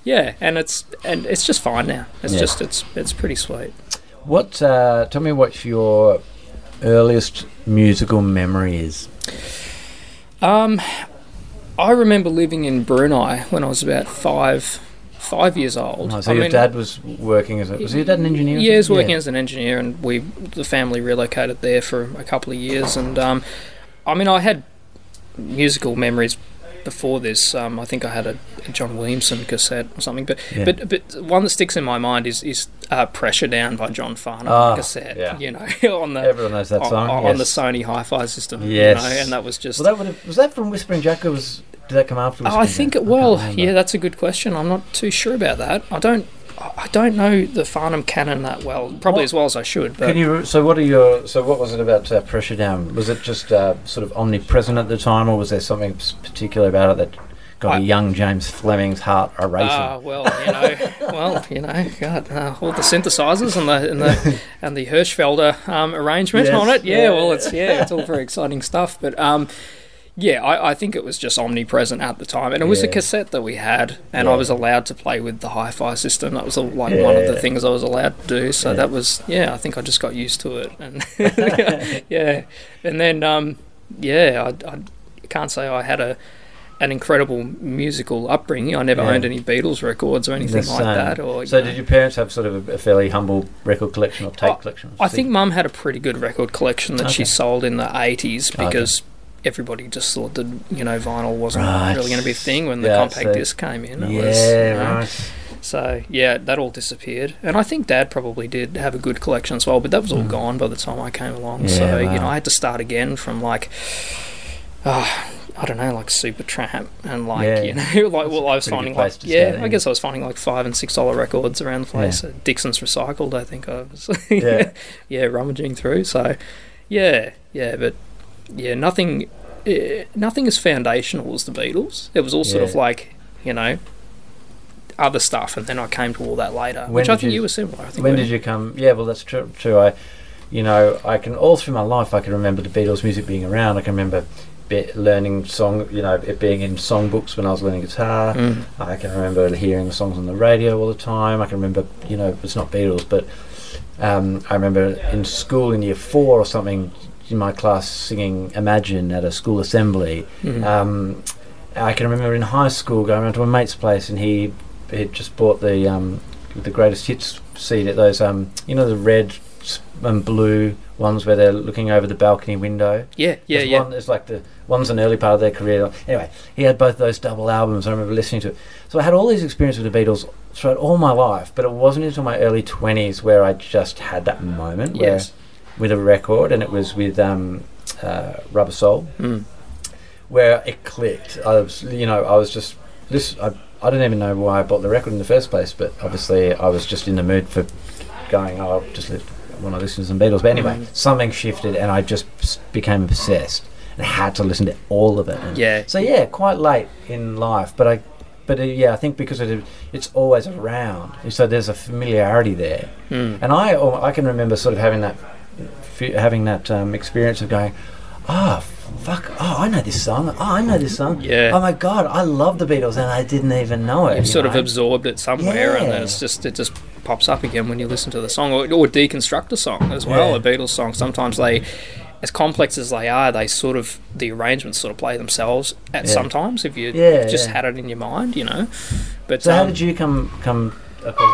Speaker 3: Yeah, and it's and it's just fine now. It's
Speaker 1: Yeah.
Speaker 3: just it's it's pretty sweet.
Speaker 1: what? Uh, tell me what your earliest musical memory is.
Speaker 3: Um, I remember living in Brunei when I was about five, five years old.
Speaker 1: Oh, so
Speaker 3: I
Speaker 1: your
Speaker 3: mean,
Speaker 1: dad was working as a was your dad an engineer?
Speaker 3: Yeah, he was working as an engineer, and we the family relocated there for a couple of years. And um, I mean, I had musical memories before this. Um, I think I had a, a John Williamson cassette or something, but
Speaker 1: Yeah.
Speaker 3: but but one that sticks in my mind is is uh, "Pressure Down" by John Farnham
Speaker 1: Ah,
Speaker 3: cassette.
Speaker 1: yeah.
Speaker 3: You know, on the
Speaker 1: Everyone knows that
Speaker 3: on,
Speaker 1: song.
Speaker 3: on
Speaker 1: yes.
Speaker 3: the Sony Hi-Fi system.
Speaker 1: Yes.
Speaker 3: you know, and that was just.
Speaker 1: Well, that have, was that from Whispering Jack or was did that come after?
Speaker 3: Oh, I think
Speaker 1: Jack?
Speaker 3: it. Well, yeah, that's a good question. I'm not too sure about that. I don't. I don't know the Farnham canon that well. Probably
Speaker 1: What-
Speaker 3: as well as I should. But
Speaker 1: Can you? So, what are your? So, what was it about uh, Pressure Down? Was it just uh, sort of omnipresent at the time, or was there something particular about it that got
Speaker 3: I-
Speaker 1: a young James Fleming's heart a racing?
Speaker 3: Ah, well, you know, well, you know, God, uh, all the synthesizers and the and the and the Hirschfelder um, arrangement
Speaker 1: Yes,
Speaker 3: on it. Yeah,
Speaker 1: yeah,
Speaker 3: well, it's yeah, it's all very exciting stuff. But um, yeah, I, I think it was just omnipresent at the time, and it was a cassette that we had, and
Speaker 1: Yeah.
Speaker 3: I was allowed to play with the hi-fi system. That was uh, like one of the things I was allowed to do. So
Speaker 1: Yeah.
Speaker 3: that was yeah, I think I just got used to it, and yeah, and then um, yeah, I, I can't say I had a an incredible musical upbringing. I never
Speaker 1: Yeah.
Speaker 3: owned any Beatles records or anything like that. Or
Speaker 1: so,
Speaker 3: know.
Speaker 1: did your parents have sort of a, a fairly humble record collection or tape
Speaker 3: I-
Speaker 1: collection?
Speaker 3: I think Mum had a pretty good record collection that she sold in the eighties
Speaker 1: Okay.
Speaker 3: Everybody just thought that you know vinyl wasn't
Speaker 1: Right.
Speaker 3: really going to be a thing when the
Speaker 1: Yeah,
Speaker 3: compact
Speaker 1: so-
Speaker 3: disc came in. It
Speaker 1: yeah,
Speaker 3: was, you know,
Speaker 1: right.
Speaker 3: So yeah, that all disappeared, and I think Dad probably did have a good collection as well, but that was all gone by the time I came along.
Speaker 1: Mm. Yeah,
Speaker 3: so you know, I had to start again from like, uh, I don't know, like Supertramp, and like
Speaker 1: Yeah.
Speaker 3: you know, like well, I was finding like yeah, I guess I was finding like five and six dollar records around the place. Uh, Dixon's Recycled, I think I was
Speaker 1: Yeah.
Speaker 3: yeah rummaging through. So yeah, yeah, but yeah, nothing, eh, nothing as foundational as the Beatles. It was all sort of like you know other stuff, and then I came to all that later,
Speaker 1: When
Speaker 3: which I think
Speaker 1: you-
Speaker 3: you, were similar. I think
Speaker 1: When
Speaker 3: we-
Speaker 1: did you come? Yeah, well, that's true. True. I, you know, I can all through my life I can remember the Beatles music being around. I can remember be, learning song, you know, it being in songbooks when I was learning guitar.
Speaker 3: Mm.
Speaker 1: I can remember hearing the songs on the radio all the time. I can remember, you know, it's not Beatles, but um, I remember in school in year four or something, in my class singing Imagine at a school assembly.
Speaker 3: Mhm.
Speaker 1: Um, I can remember in high school going around to a mate's place and he had just bought the um, the greatest hits CD. At those um, you know the red and blue ones where they're looking over the balcony window.
Speaker 3: yeah, yeah,
Speaker 1: There's
Speaker 3: yeah.
Speaker 1: One, it's like the one's an early part of their career. Anyway, he had both those double albums. I remember listening to it. So I had all these experiences with the Beatles throughout all my life, but it wasn't until my early twenties where I just had that moment where
Speaker 3: Yes.
Speaker 1: With a record, and it was with um, uh, Rubber Soul,
Speaker 3: Mm.
Speaker 1: where it clicked. I was, you know, I was just this. I, I don't even know why I bought the record in the first place, but obviously I was just in the mood for going. Oh, I'll just li- want to listen to some Beatles. But anyway,
Speaker 3: Mm.
Speaker 1: something shifted, and I just became obsessed and had to listen to all of it. And
Speaker 3: Yeah.
Speaker 1: So yeah, quite late in life, but I. But uh, yeah, I think because it, it's always around, so there's a familiarity there.
Speaker 3: Mm.
Speaker 1: And I, I can remember sort of having that, having that um, experience of going, ah, fuck, oh, I know this song. Oh, I know this song.
Speaker 3: Yeah.
Speaker 1: Oh my god, I love the Beatles, and I didn't even know it.
Speaker 3: You've
Speaker 1: you
Speaker 3: sort of absorbed it somewhere, and then it's just it just pops up again when you listen to the song, or, or deconstruct a song as well.
Speaker 1: Yeah.
Speaker 3: A Beatles song sometimes they, as complex as they are, they sort of the arrangements sort of play themselves at
Speaker 1: Yeah.
Speaker 3: sometimes if you
Speaker 1: Yeah,
Speaker 3: just
Speaker 1: yeah.
Speaker 3: had it in your mind, you know. But
Speaker 1: So how
Speaker 3: um,
Speaker 1: did you come come?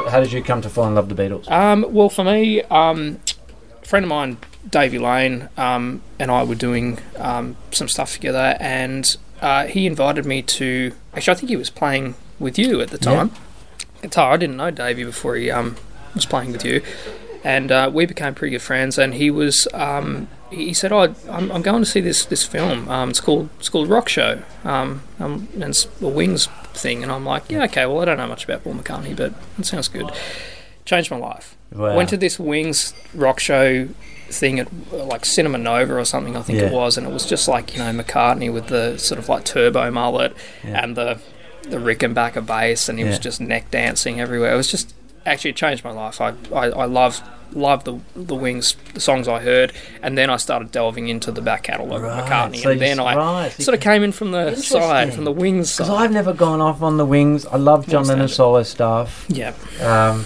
Speaker 1: How did you come to fall in love with the Beatles?
Speaker 3: Um, well, for me, um, friend of mine, Davey Lane, um, and I were doing um, some stuff together, and uh, he invited me to. Actually, I think he was playing with you at the
Speaker 1: Yeah.
Speaker 3: time. Guitar. I didn't know Davey before he um, was playing with you, and uh, we became pretty good friends. And he was. Um, he said, "Oh, I'm, I'm going to see this this film. Um, it's called it's called Rock Show, um, um, and it's a Wings thing." And I'm like, "Yeah, okay. Well, I don't know much about Paul McCartney, but it sounds good." Changed my life.
Speaker 1: Wow.
Speaker 3: Went to this Wings rock show thing at like Cinema Nova or something, I think it was, and it was just like you know McCartney with the sort of like turbo mullet
Speaker 1: Yeah.
Speaker 3: and the the Rickenbacker bass, and he was just neck dancing everywhere. It was just actually it changed my life. I I, I love love the the Wings the songs I heard, and then I started delving into the back catalogue
Speaker 1: Right,
Speaker 3: of McCartney,
Speaker 1: so
Speaker 3: and then I
Speaker 1: right,
Speaker 3: sort of came in from the side, from the Wings
Speaker 1: Because. I've never gone off on the Wings. I love John Lennon solo stuff.
Speaker 3: yeah,
Speaker 1: Um,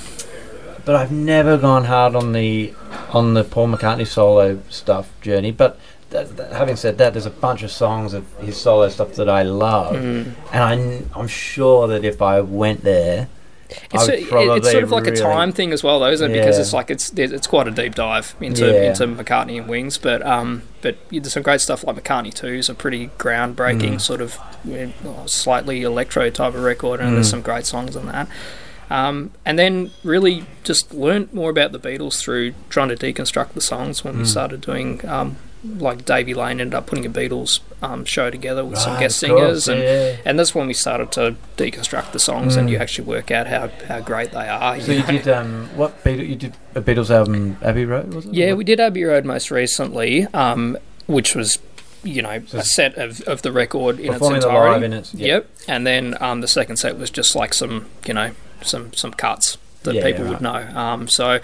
Speaker 1: but I've never gone hard on the on the Paul McCartney solo stuff journey. But that, that- having said that, there's a bunch of songs of his solo stuff that I love,
Speaker 3: Mm.
Speaker 1: and I, am sure that if I went there,
Speaker 3: It's, a- it's sort of like a time thing as well, though, isn't it? Because it's like it's it's quite a deep dive into
Speaker 1: Yeah.
Speaker 3: into McCartney and Wings, but um, but there's some great stuff like McCartney Two is a pretty groundbreaking
Speaker 1: Mm.
Speaker 3: sort of uh, slightly electro type of record, and
Speaker 1: Mm.
Speaker 3: there's some great songs on that. Um, and then really just learnt more about the Beatles through trying to deconstruct the songs when we
Speaker 1: Mm.
Speaker 3: started doing. Um, like Davey Lane ended up putting a Beatles um, show together with some guest
Speaker 1: of course,
Speaker 3: singers, and
Speaker 1: yeah.
Speaker 3: and that's when we started to deconstruct the songs, and
Speaker 1: Mm.
Speaker 3: you actually work out how, how great they are.
Speaker 1: So you
Speaker 3: know.
Speaker 1: did um, what Beatles? You did a Beatles album, Abbey Road, was it?
Speaker 3: Yeah, we did Abbey Road most recently, um, which was, you know,
Speaker 1: So
Speaker 3: a set of, of the record in its entirety.
Speaker 1: in its. yeah.
Speaker 3: Yep. And then um, the second set was just like some, you know, some some cuts that
Speaker 1: Yeah,
Speaker 3: people
Speaker 1: right.
Speaker 3: would know. Um, so,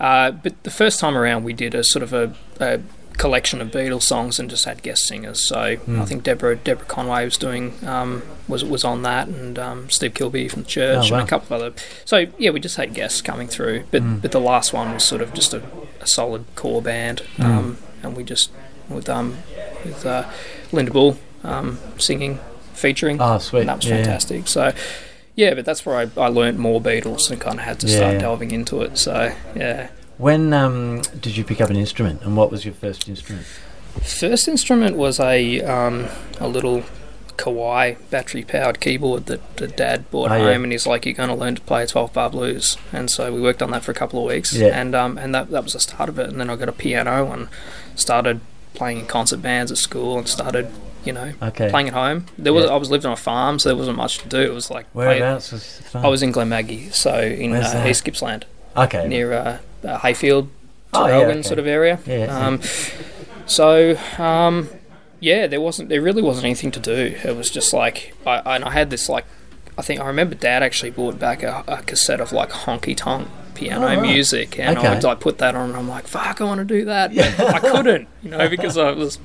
Speaker 3: uh, but the first time around, we did a sort of a, a collection of Beatles songs and just had guest singers. So
Speaker 1: Hmm.
Speaker 3: I think Deborah Deborah Conway was doing um, was was on that, and um, Steve Kilbey from the church,
Speaker 1: Oh, wow.
Speaker 3: and a couple of other. So yeah, we just had guests coming through, but
Speaker 1: Hmm.
Speaker 3: but the last one was sort of just a, a solid core band,
Speaker 1: Hmm.
Speaker 3: um, and we just with um with uh, Linda Bull um, singing featuring.
Speaker 1: Oh, sweet.
Speaker 3: And that was
Speaker 1: yeah.
Speaker 3: fantastic. So, yeah, but that's where I, I learnt more Beatles and kind of had to start
Speaker 1: Yeah.
Speaker 3: delving into it. So, yeah.
Speaker 1: When um, did you pick up an instrument, and what was your first instrument?
Speaker 3: First instrument was a um, a little Kawai battery powered keyboard that, that Dad bought
Speaker 1: Oh,
Speaker 3: home,
Speaker 1: yeah.
Speaker 3: and he's like, "You're going to learn to play 12 bar blues." And so we worked on that for a couple of weeks,
Speaker 1: Yeah.
Speaker 3: and um, and that that was the start of it. And then I got a piano and started playing in concert bands at school, and started, you know,
Speaker 1: Okay.
Speaker 3: playing at home. There was
Speaker 1: Yeah.
Speaker 3: I was living on a farm, so there wasn't much to do. It was like play-
Speaker 1: Whereabouts was it fun?
Speaker 3: I was in Glenmaggie, so in uh. East Gippsland,
Speaker 1: okay.
Speaker 3: near uh, uh, Heyfield,
Speaker 1: Oh, yeah, okay.
Speaker 3: sort of area.
Speaker 1: Yeah.
Speaker 3: Um, so um, yeah, there wasn't, there really wasn't anything to do. It was just like, I, and I had this like, I think I remember Dad actually bought back a, a cassette of like honky tonk piano
Speaker 1: Oh, right.
Speaker 3: music, and
Speaker 1: Okay.
Speaker 3: I would like put that on, and I'm like, fuck, I want to do that, but I couldn't, you know, because I was.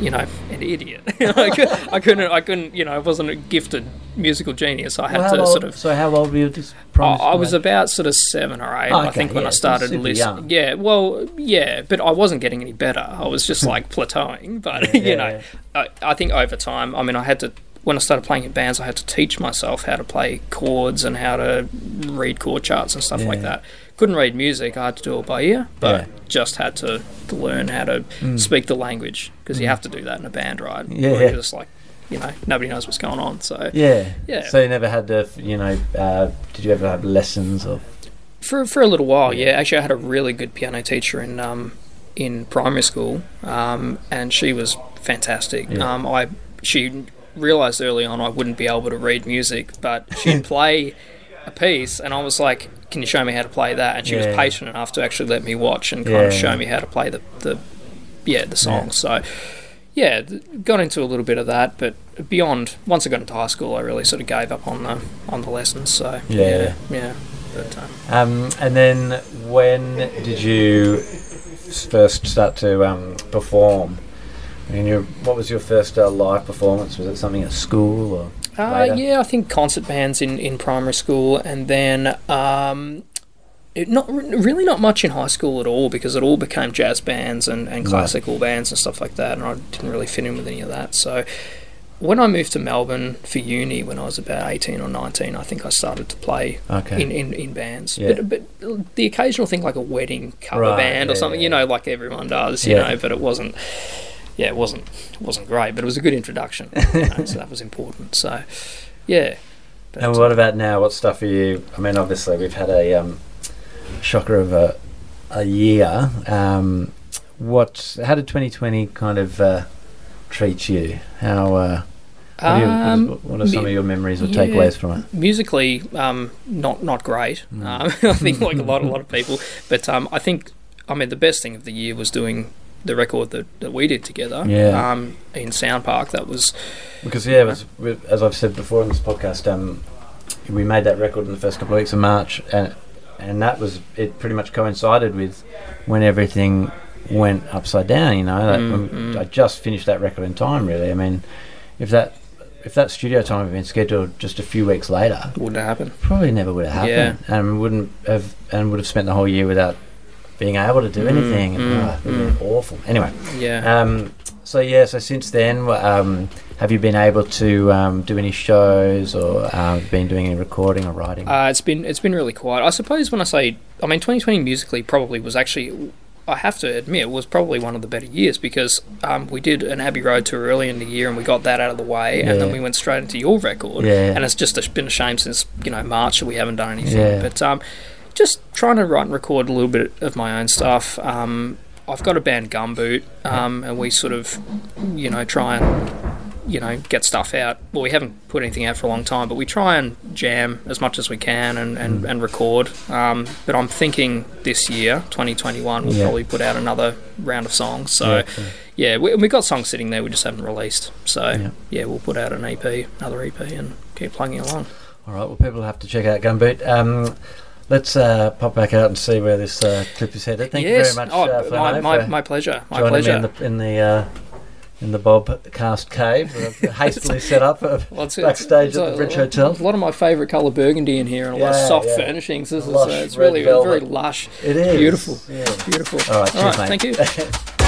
Speaker 3: You know, an idiot. I, cou- I couldn't. I couldn't. You know, I wasn't a gifted musical genius. I had
Speaker 1: Well,
Speaker 3: to
Speaker 1: old-
Speaker 3: sort of
Speaker 1: So how old were you? at This
Speaker 3: I, I was about sort of seven or eight,
Speaker 1: Oh,
Speaker 3: I
Speaker 1: okay,
Speaker 3: think, when I started listening. Yeah, well, yeah, but I wasn't getting any better. I was just like plateauing. But
Speaker 1: Yeah,
Speaker 3: you know,
Speaker 1: yeah.
Speaker 3: I, I think over time, I mean, I had to when I started playing in bands, I had to teach myself how to play chords and how to read chord charts and stuff like that. Couldn't read music; I had to do it by ear, but
Speaker 1: Yeah.
Speaker 3: just had to, to learn how to speak the language because you have to do that in a band, right?
Speaker 1: Mm. Yeah.
Speaker 3: Just like, you know, nobody knows what's going on. So
Speaker 1: Yeah.
Speaker 3: Yeah.
Speaker 1: So you never had the, you know, uh, did you ever have lessons or?
Speaker 3: for for a little while, yeah. Actually, I had a really good piano teacher in um, in primary school, um, and she was fantastic.
Speaker 1: Yeah.
Speaker 3: Um, I she realised early on I wouldn't be able to read music, but she'd play a piece, and I was like, "Can you show me how to play that?" And she
Speaker 1: Yeah.
Speaker 3: was patient enough to actually let me watch and kind of show me how to play the the yeah the song. So. Yeah, got into a little bit of that, but beyond once I got into high school, I really sort of gave up on the on the lessons. So
Speaker 1: Yeah.
Speaker 3: yeah, yeah. But um,
Speaker 1: Um, and then when did you first start to um, perform? I mean, your, what was your first uh, live performance? Was it something at school or?
Speaker 3: Uh, yeah, I think concert bands in, in primary school, and then um, it not really not much in high school at all because it all became jazz bands and, and
Speaker 1: Right.
Speaker 3: classical bands and stuff like that, and I didn't really fit in with any of that. So when I moved to Melbourne for uni when I was about eighteen or nineteen, I think I started to play
Speaker 1: Okay.
Speaker 3: in, in, in bands.
Speaker 1: Yeah.
Speaker 3: But, but the occasional thing like a wedding cover
Speaker 1: Right,
Speaker 3: band or
Speaker 1: yeah,
Speaker 3: something,
Speaker 1: yeah.
Speaker 3: you know, like everyone does, you know, but it wasn't. Yeah, it wasn't it wasn't great, but it was a good introduction, you know, so that was important. So, yeah. But,
Speaker 1: And what about now? What stuff are you? I mean, obviously we've had a um, shocker of a a year. Um, what? How did 2020 kind of uh, treat you? How? Uh, what, are your- what is-
Speaker 3: Um,
Speaker 1: what are some of your memories or
Speaker 3: yeah.
Speaker 1: takeaways from it?
Speaker 3: musically, um, not not great.
Speaker 1: Mm.
Speaker 3: Um, I think like a lot a lot of people, but um, I think I mean the best thing of the year was doing the record that, that we did together.
Speaker 1: Yeah.
Speaker 3: Um, in Sound Park, that was
Speaker 1: Because yeah, it was, as I've said before in this podcast, um, we made that record in the first couple of weeks of March, and and that was it. Pretty much coincided with when everything went upside down. You know, like
Speaker 3: Mm,
Speaker 1: when
Speaker 3: mm.
Speaker 1: I just finished that record in time. Really, I mean, if that if that studio time had been scheduled just a few weeks later,
Speaker 3: wouldn't happen.
Speaker 1: probably never would have happened, and wouldn't have and would have spent the whole year without being able to do
Speaker 3: Mm,
Speaker 1: anything.
Speaker 3: mm,
Speaker 1: it would awful. Anyway,
Speaker 3: Yeah.
Speaker 1: um, So yeah, so since then, um, have you been able to um, do any shows or uh, been doing any recording or writing?
Speaker 3: Uh, it's been it's been really quiet. I suppose when I say, I mean, 2020 musically probably was actually, I have to admit, was probably one of the better years because um, we did an Abbey Road tour early in the year and we got that out of the way, and then we went straight into your record.
Speaker 1: Yeah.
Speaker 3: And it's just a, been a shame since you know March that we haven't done anything.
Speaker 1: Yeah.
Speaker 3: But um, just trying to write and record a little bit of my own stuff. Um, I've got a band Gumboot, um, and we sort of, you know, try and you know, get stuff out. Well, we haven't put anything out for a long time, but we try and jam as much as we can and,
Speaker 1: Mm.
Speaker 3: and, and record. Um, but I'm thinking this year, 2021, we'll
Speaker 1: Yeah.
Speaker 3: probably put out another round of songs. So,
Speaker 1: Yeah,
Speaker 3: yeah, we, we got songs sitting there, we just haven't released. So,
Speaker 1: Yeah.
Speaker 3: yeah, we'll put out an EP, another EP, and keep plugging along.
Speaker 1: All right. Well, people have to check out Gumboot. Um, let's uh, pop back out and see where this uh, clip is headed. Thank
Speaker 3: yes.
Speaker 1: you very much,
Speaker 3: Oh,
Speaker 1: uh,
Speaker 3: my, my, my pleasure. My
Speaker 1: joining
Speaker 3: pleasure.
Speaker 1: me in the in the, uh, in the Bob Cast Cave, uh, hastily set up uh,
Speaker 3: Well, it's-
Speaker 1: backstage
Speaker 3: it's
Speaker 1: at the Bridge Hotel.
Speaker 3: A lot of my favourite colour burgundy in here, and a lot of soft
Speaker 1: yeah.
Speaker 3: furnishings. This is uh, it's really
Speaker 1: velvet.
Speaker 3: very lush,
Speaker 1: It is
Speaker 3: beautiful.
Speaker 1: Yeah.
Speaker 3: beautiful.
Speaker 1: All right, cheers, mate.
Speaker 3: thank you.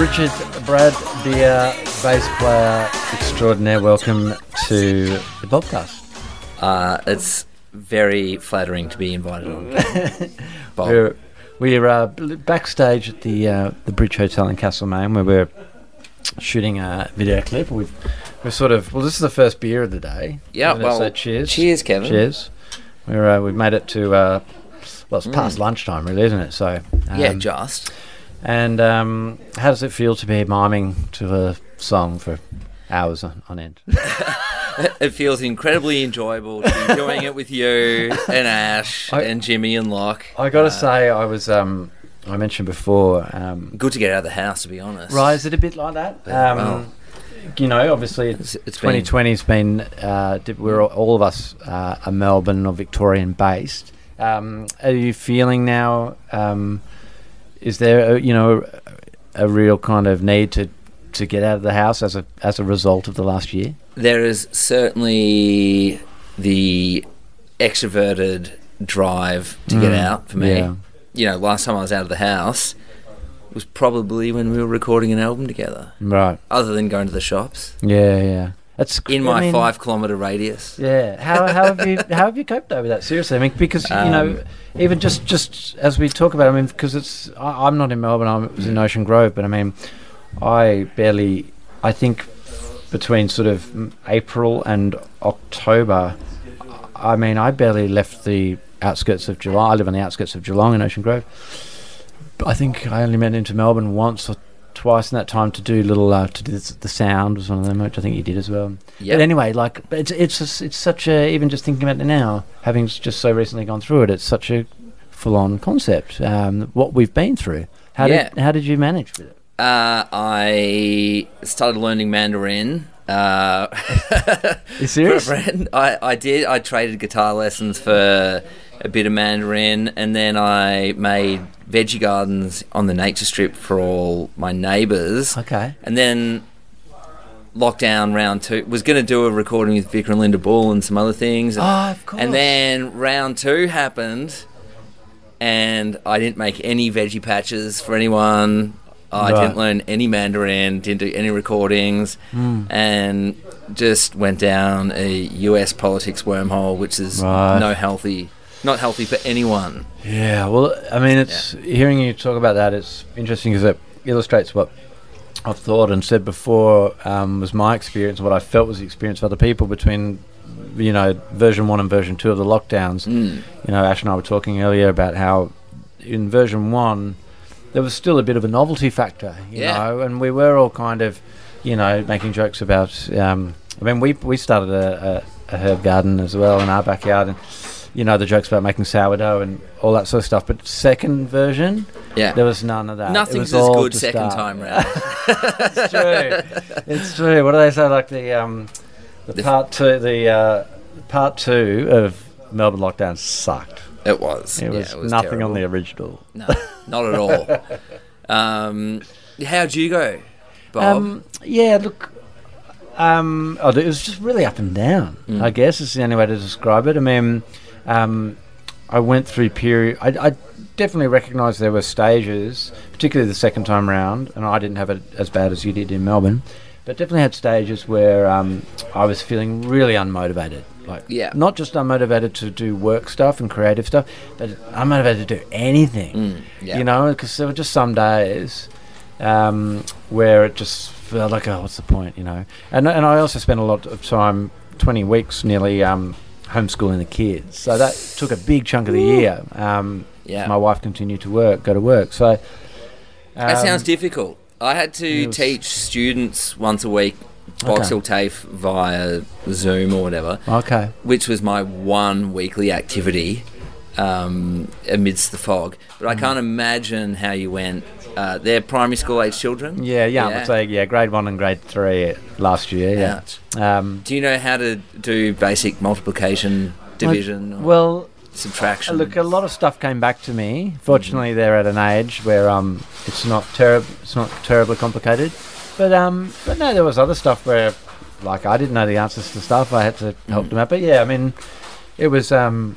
Speaker 1: Richard Brad, dear bass player extraordinaire, welcome to the podcast.
Speaker 4: Uh, it's very flattering to be invited on. Bob.
Speaker 1: We're, we're uh, backstage at the uh, the Bridge Hotel in Castlemaine where we're shooting a video clip. We've we're sort of well, this is the first beer of the day.
Speaker 4: Yeah,
Speaker 1: Isn't
Speaker 4: well,
Speaker 1: so cheers,
Speaker 4: cheers, Kevin.
Speaker 1: cheers. We're uh, we've made it to uh, well, it's past lunchtime, really, isn't it? So
Speaker 4: yeah,
Speaker 1: um,
Speaker 4: just.
Speaker 1: And um, how does it feel to be miming to a song for hours on, on end?
Speaker 4: It feels incredibly enjoyable to be doing it with you and Ash
Speaker 1: I-
Speaker 4: and Jimmy and Locke.
Speaker 1: I got to say, I was um, I mentioned before. Um,
Speaker 4: Good to get out of the house, to be honest.
Speaker 1: Right, is it a bit like that?
Speaker 4: Yeah,
Speaker 1: Um,
Speaker 4: well.
Speaker 1: you know, obviously,
Speaker 4: It's- it's
Speaker 1: 2020's been. uh, di- we're all, all of us uh, are Melbourne or Victorian based. Um, are you feeling now? Is there, a, you know, a real kind of need to to get out of the house as a as a result of the last year?
Speaker 4: There is certainly the extroverted drive to get
Speaker 1: Mm,
Speaker 4: out for me.
Speaker 1: yeah.
Speaker 4: You know, last time I was out of the house was probably when we were recording an album together.
Speaker 1: Right.
Speaker 4: Other than going to the shops
Speaker 1: Yeah, yeah. That's
Speaker 4: in
Speaker 1: I
Speaker 4: my
Speaker 1: mean,
Speaker 4: five kilometre radius.
Speaker 1: Yeah. How, how have you how have you coped over that? Seriously, I mean, because you know,
Speaker 4: Um,
Speaker 1: even just just as we talk about, I mean, because it's I, I'm not in Melbourne, I was in Ocean Grove, but I mean, I barely, I think, between sort of April and October, I mean, I barely left the outskirts of Geelong. I live on the outskirts of Geelong in Ocean Grove. But I think I only went into Melbourne once or twice in that time to do little uh, to do the, the sound was one of them, which I think you did as well.
Speaker 4: Yep.
Speaker 1: But anyway, like but it's it's just, it's such a even just thinking about it now, having just so recently gone through it, it's such a full on concept. Um, what we've been through. How
Speaker 4: Yeah.
Speaker 1: did how did you manage with it?
Speaker 4: Uh, I started learning Mandarin. Uh,
Speaker 1: You serious?
Speaker 4: I, I did. I traded guitar lessons for a bit of Mandarin, and then I made veggie gardens on the nature strip for all my neighbours.
Speaker 1: Okay.
Speaker 4: And then lockdown round two was going to do a recording with Vika and Linda Bull and some other things.
Speaker 1: Oh, of course.
Speaker 4: And then round two happened, and I didn't make any veggie patches for anyone. I
Speaker 1: Right.
Speaker 4: didn't learn any Mandarin, didn't do any recordings,
Speaker 1: Hmm.
Speaker 4: and just went down a US politics wormhole, which is
Speaker 1: Right.
Speaker 4: no healthy, not healthy for anyone.
Speaker 1: Yeah, well, I mean, it's hearing you talk about that. It's interesting because it illustrates what I've thought and said before um, was my experience, what I felt was the experience of other people between, you know, version one and version two of the lockdowns.
Speaker 4: Mm.
Speaker 1: You know, Ash and I were talking earlier about how in version one there was still a bit of a novelty factor, you
Speaker 4: Yeah.
Speaker 1: know, and we were all kind of, you know, making jokes about. Um, I mean, we we started a, a, a herb garden as well in our backyard, and you know the jokes about making sourdough and all that sort of stuff. But second version,
Speaker 4: Yeah.
Speaker 1: there was none of that.
Speaker 4: Nothing's as good second
Speaker 1: start.
Speaker 4: time round.
Speaker 1: it's true. It's true. What do they say? Like the um, the,
Speaker 4: The-
Speaker 1: part two, the uh, part two of Melbourne lockdown sucked.
Speaker 4: It was.
Speaker 1: It
Speaker 4: Yeah,
Speaker 1: was,
Speaker 4: it was
Speaker 1: nothing
Speaker 4: terrible.
Speaker 1: on the original.
Speaker 4: No, not at all. um, how'd you go, Bob?
Speaker 1: Um, yeah, look, um, oh, it was just really up and down.
Speaker 4: Mm.
Speaker 1: I guess is the only way to describe it. I mean, um, I went through period. I, I definitely recognised there were stages, particularly the second time round, and I didn't have it as bad as you did in Melbourne, but definitely had stages where um, I was feeling really unmotivated. Like,
Speaker 4: Yeah.
Speaker 1: not just unmotivated to do work stuff and creative stuff, but unmotivated to do anything.
Speaker 4: Mm, yeah.
Speaker 1: You know, because there were just some days um, where it just felt like, oh, what's the point? You know, and and I also spent a lot of time, twenty weeks nearly, um, homeschooling the kids. So that took a big chunk of the year. Um,
Speaker 4: Yeah.
Speaker 1: my wife continued to work, go to work. So
Speaker 4: that
Speaker 1: um,
Speaker 4: sounds difficult. I had to
Speaker 1: was-
Speaker 4: teach students once a week Box
Speaker 1: Okay.
Speaker 4: Hill TAFE via Zoom or whatever,
Speaker 1: okay.
Speaker 4: which was my one weekly activity um, amidst the fog. But
Speaker 1: Mm.
Speaker 4: I can't imagine how you went. Uh, they're primary school age children.
Speaker 1: Yeah, yeah, I'd say yeah, grade one and grade three last year. Yeah. Um,
Speaker 4: Do you know how to do basic multiplication, division,
Speaker 1: well,
Speaker 4: subtraction?
Speaker 1: Look, a lot of stuff came back to me. Fortunately, they're at an age where um, it's not terrible. It's not terribly complicated. But um, but no, there was other stuff where, like, I didn't know the answers to stuff. I had to help them out. But yeah, I mean, it was um,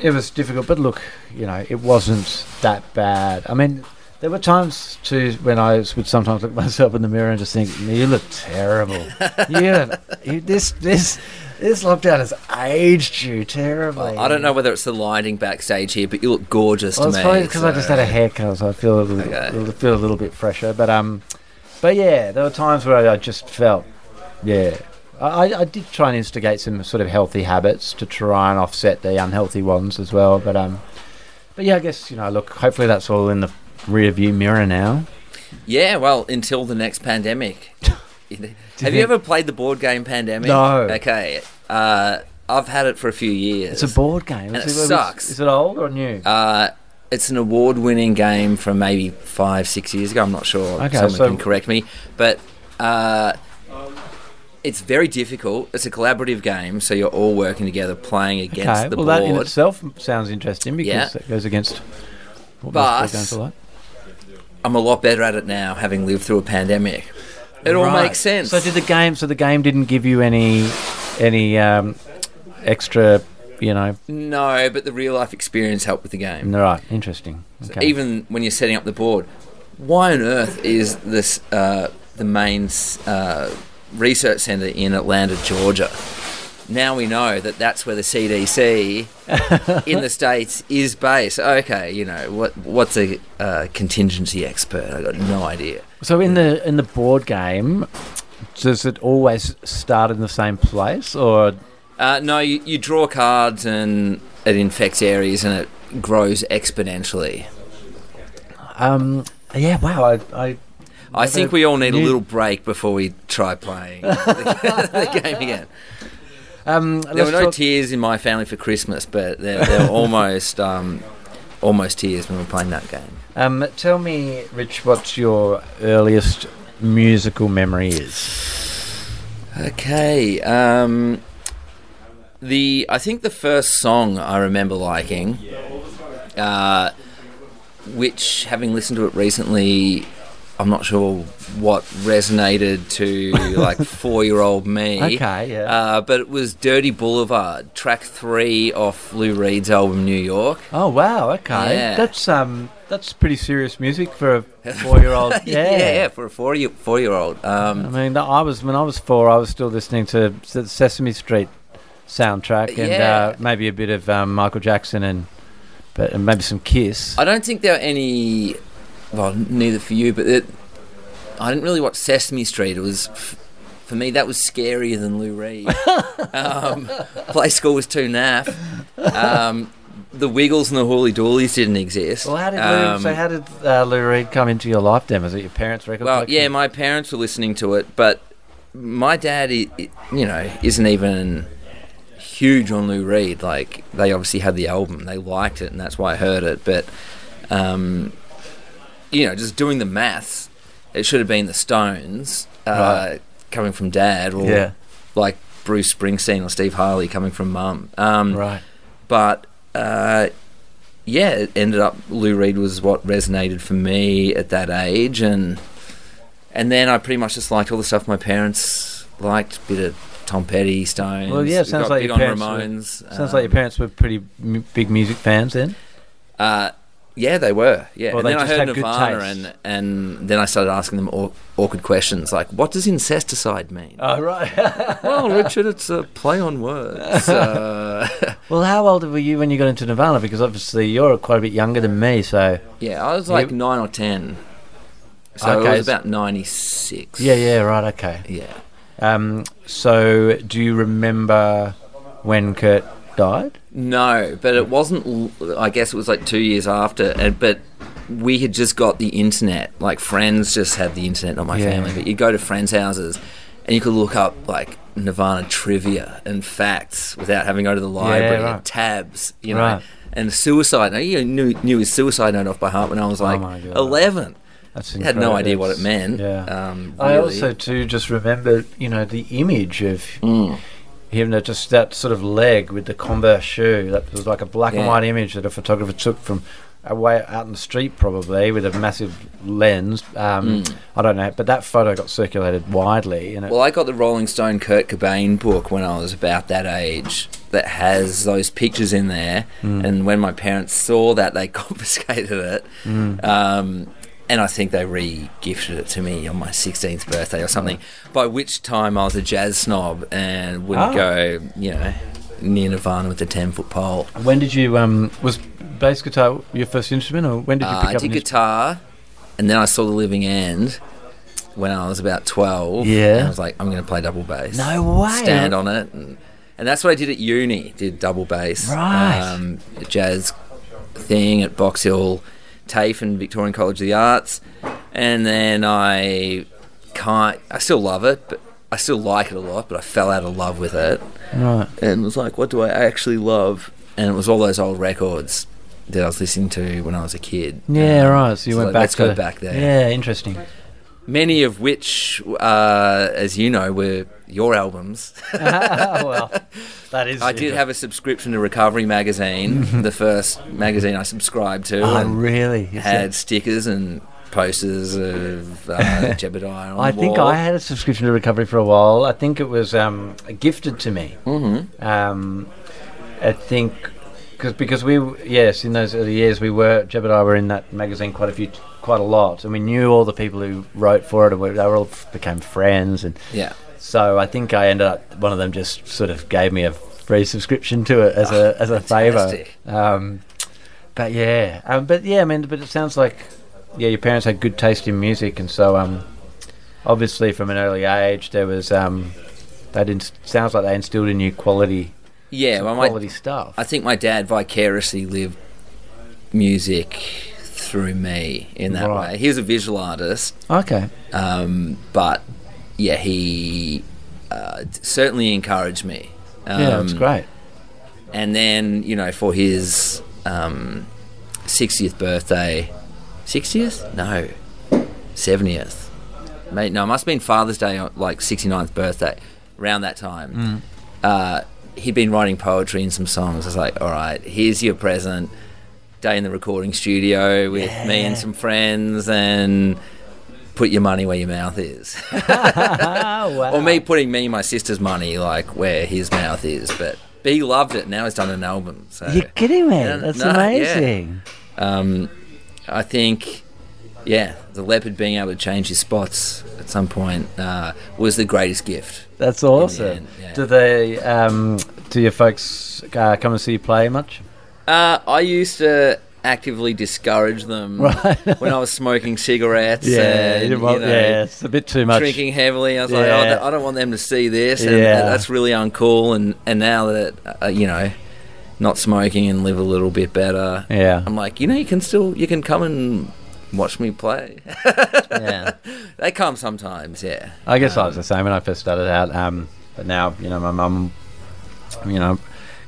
Speaker 1: it was difficult. But look, you know, it wasn't that bad. I mean. There were times too when I would sometimes look at myself in the mirror and just think, "You look terrible. you, you this this this lockdown has aged you terribly."
Speaker 4: I don't know whether it's the lighting backstage here, but you look gorgeous
Speaker 1: Well,
Speaker 4: to
Speaker 1: it's
Speaker 4: me.
Speaker 1: probably because I just had a haircut, so I feel a little,
Speaker 4: Okay.
Speaker 1: little- feel a little bit fresher. But um, but yeah, there were times where I just felt, yeah, I, I- I did try and instigate some sort of healthy habits to try and offset the unhealthy ones as well. But um, but yeah, I guess you know, look, hopefully that's all in the rear view mirror now.
Speaker 4: Yeah, well, until the next pandemic. Have you ever played the board game Pandemic?
Speaker 1: No.
Speaker 4: Okay. Uh, I've had it for a few years.
Speaker 1: It's a board game.
Speaker 4: And
Speaker 1: Is
Speaker 4: it
Speaker 1: is-
Speaker 4: sucks.
Speaker 1: Is it old or new?
Speaker 4: Uh, it's an award-winning game from maybe five, six years ago. I'm not sure.
Speaker 1: Okay,
Speaker 4: Someone
Speaker 1: so-
Speaker 4: can correct me, but uh, it's very difficult. It's a collaborative game, so you're all working together, playing against
Speaker 1: okay,
Speaker 4: the
Speaker 1: well
Speaker 4: board.
Speaker 1: that in itself sounds interesting because
Speaker 4: Yeah.
Speaker 1: it goes against what
Speaker 4: But-
Speaker 1: most board games are like.
Speaker 4: I'm a lot better at it now, having lived through a pandemic. It all makes sense.
Speaker 1: So did the game? So the game didn't give you any any um, extra, you know.
Speaker 4: no, but the real life experience helped with the game.
Speaker 1: Right, interesting. Okay.
Speaker 4: Even when you're setting up the board, why on earth is this uh, the main uh, research center in Atlanta, Georgia? Now we know that that's where the CDC in the states is based. Okay, you know what? What's a uh, contingency expert? I got no idea.
Speaker 1: so in the in the board game, does it always start in the same place, or
Speaker 4: Uh, no, you, you draw cards and it infects areas and it grows exponentially.
Speaker 1: um? Yeah. Wow. I. I
Speaker 4: I think we all need a little break before we try playing the, the game again.
Speaker 1: Um.
Speaker 4: There were no
Speaker 1: talk-
Speaker 4: tears in my family for Christmas, but there, there were almost um, almost tears when we were playing that game.
Speaker 1: um. Tell me, Rich, what your earliest musical memory is?
Speaker 4: Okay, um, The I think the first song I remember liking, uh, which having listened to it recently, I'm not sure what resonated to like four year old me.
Speaker 1: Okay, yeah.
Speaker 4: Uh, but it was Dirty Boulevard, track three off Lou Reed's album New York.
Speaker 1: Oh wow, okay.
Speaker 4: Yeah.
Speaker 1: That's um that's pretty serious music for a four year old.
Speaker 4: yeah, yeah, for a four year four year old.
Speaker 1: I
Speaker 4: Um,
Speaker 1: mean, I was when I was four, I was still listening to Sesame Street soundtrack and
Speaker 4: Yeah.
Speaker 1: uh, maybe a bit of um, Michael Jackson and but and maybe some Kiss.
Speaker 4: I don't think there are any. Well, neither for you, but it, I didn't really watch Sesame Street. It was. For me, that was scarier than Lou Reed. um, Play School was too naff. Um, the Wiggles and the Hooley Dooleys didn't exist.
Speaker 1: well, how did Lou,
Speaker 4: Um,
Speaker 1: so how did uh, Lou Reed come into your life? Then was it your parents' record?
Speaker 4: Well,
Speaker 1: collection?
Speaker 4: yeah, my parents were listening to it, but my dad, you know, isn't even huge on Lou Reed. Like they obviously had the album, they liked it, and that's why I heard it. But um, you know, just doing the maths, it should have been the Stones uh,
Speaker 1: Right.
Speaker 4: coming from dad, or
Speaker 1: yeah,
Speaker 4: like Bruce Springsteen or Steve Harley coming from mum. Um,
Speaker 1: right.
Speaker 4: but uh, yeah, it ended up Lou Reed was what resonated for me at that age, and and then I pretty much just liked all the stuff my parents liked, bit of Tom Petty, Stones.
Speaker 1: Well, yeah, sounds like your
Speaker 4: on
Speaker 1: parents were-
Speaker 4: Ramones.
Speaker 1: Sounds like your parents were pretty m- big music fans then.
Speaker 4: Uh, yeah, they were. Yeah,
Speaker 1: Or
Speaker 4: and then I heard Nirvana, and and then I started asking them aw- awkward questions like, "What does incesticide mean?"
Speaker 1: Oh right.
Speaker 4: well, Richard, it's a play on words. Uh,
Speaker 1: well, how old were you when you got into Nirvana? Because obviously you're quite a bit younger than me, so
Speaker 4: yeah, I was like
Speaker 1: You-
Speaker 4: nine or ten. So
Speaker 1: Okay,
Speaker 4: it was about ninety six.
Speaker 1: yeah, yeah, right, okay.
Speaker 4: yeah.
Speaker 1: Um, so, do you remember when Kurt died?
Speaker 4: No, but it wasn't. I guess it was like two years after. And, but we had just got the internet. Like friends just had the internet, not my
Speaker 1: Yeah.
Speaker 4: family. But you go to friends' houses, and you could look up like Nirvana trivia and facts without having to go to the library.
Speaker 1: right.
Speaker 4: Tabs, you know.
Speaker 1: Right.
Speaker 4: And suicide note. You knew, knew his suicide note off by heart when I was like
Speaker 1: Oh my God.
Speaker 4: eleven.
Speaker 1: That's
Speaker 4: I had no idea what it meant.
Speaker 1: Yeah.
Speaker 4: Um,
Speaker 1: I also too just remember, you know, the image of
Speaker 4: Mm.
Speaker 1: Him, that just that sort of leg with the Converse shoe. That was like a black and white image that a photographer took from away out in the street, probably with a massive lens. Um,
Speaker 4: Mm.
Speaker 1: I don't know, but that photo got circulated widely, and it,
Speaker 4: Well, I got the Rolling Stone Kurt Cobain book when I was about that age that has those pictures in there.
Speaker 1: Mm.
Speaker 4: And when my parents saw that, they confiscated it.
Speaker 1: Mm.
Speaker 4: Um, and I think they re gifted it to me on my 16th birthday or something. By which time I was a jazz snob and wouldn't
Speaker 1: Ah.
Speaker 4: go, you know, near Nirvana with a 10 foot pole.
Speaker 1: when did you um was bass guitar your first instrument, or when did you
Speaker 4: Uh,
Speaker 1: pick
Speaker 4: I
Speaker 1: up
Speaker 4: did guitar, and then I saw The Living End when I was about 12.
Speaker 1: Yeah.
Speaker 4: And I was like, I'm going to play double bass.
Speaker 1: No way.
Speaker 4: Stand on it. And, and that's what I did at uni, did double bass.
Speaker 1: Right.
Speaker 4: Um, jazz thing at Box Hill, TAFE and Victorian College of the Arts. And then I can't, I still love it, but I still like it a lot, but I fell out of love with it
Speaker 1: Right.
Speaker 4: and was like, what do I actually love? And it was all those old records that I was listening to when I was a kid.
Speaker 1: Yeah,
Speaker 4: Um,
Speaker 1: right. So you
Speaker 4: so
Speaker 1: went
Speaker 4: like,
Speaker 1: back.
Speaker 4: let's
Speaker 1: to,
Speaker 4: go back there.
Speaker 1: Yeah, interesting.
Speaker 4: Many of which, uh, as you know, were your albums.
Speaker 1: well, that is.
Speaker 4: I did have a subscription to Recovery Magazine, the first magazine I subscribed to,
Speaker 1: Oh,
Speaker 4: and
Speaker 1: really? Is
Speaker 4: had
Speaker 1: that-
Speaker 4: stickers and posters of uh, Jebediah on
Speaker 1: I think
Speaker 4: wall.
Speaker 1: I had a subscription to Recovery for a while. I think it was um, gifted to me.
Speaker 4: Mm-hmm.
Speaker 1: Um, I think cause, because we yes in those early years we were Jeb and I were in that magazine quite a few quite a lot and we knew all the people who wrote for it and we, they were all became friends and
Speaker 4: Yeah.
Speaker 1: so I think I ended up one of them just sort of gave me a free subscription to it as a as a favour. Um, but yeah, um, but yeah, I mean, but it sounds like yeah, your parents had good taste in music, and so um, obviously from an early age there was um, that in, sounds like they instilled in you quality
Speaker 4: Yeah, well, my,
Speaker 1: stuff.
Speaker 4: I think my dad vicariously lived music through me in that
Speaker 1: Right.
Speaker 4: way. He was a visual artist,
Speaker 1: okay,
Speaker 4: um, but yeah, he uh, certainly encouraged me. Um,
Speaker 1: yeah, that's great.
Speaker 4: And then, you know, for his um, 60th birthday, 60th? No, 70th. Mate, no, it must have been Father's Day, like 69th birthday, around that time.
Speaker 1: Mm.
Speaker 4: Uh, he'd been writing poetry and some songs. I was like, all right, here's your present. Day in the recording studio with me and some friends, and put your money where your mouth is.
Speaker 1: Wow.
Speaker 4: or me putting me and my sister's money like where his mouth is. But B loved it. Now he's done an album. So
Speaker 1: You're kidding me.
Speaker 4: Yeah,
Speaker 1: That's
Speaker 4: no, yeah.
Speaker 1: amazing.
Speaker 4: um, I think, yeah, the leopard being able to change his spots at some point uh, was the greatest gift.
Speaker 1: That's awesome.
Speaker 4: end, yeah.
Speaker 1: Do they? Um, do your folks uh, come and see you play much?
Speaker 4: Uh, I used to actively discourage them
Speaker 1: Right.
Speaker 4: when I was smoking cigarettes.
Speaker 1: Yeah,
Speaker 4: and,
Speaker 1: you
Speaker 4: you know,
Speaker 1: yeah, it's a bit too much.
Speaker 4: drinking heavily. I was like, oh, th- I don't want them to see this, and
Speaker 1: Yeah.
Speaker 4: that's really uncool. And and now that uh, you know, not smoking and live a little bit better,
Speaker 1: Yeah.
Speaker 4: I'm like, you know, you can still you can come and watch me play.
Speaker 1: yeah.
Speaker 4: they come sometimes, yeah.
Speaker 1: I guess I was the same when I first started out. Um, but now, you know, my mum, you know,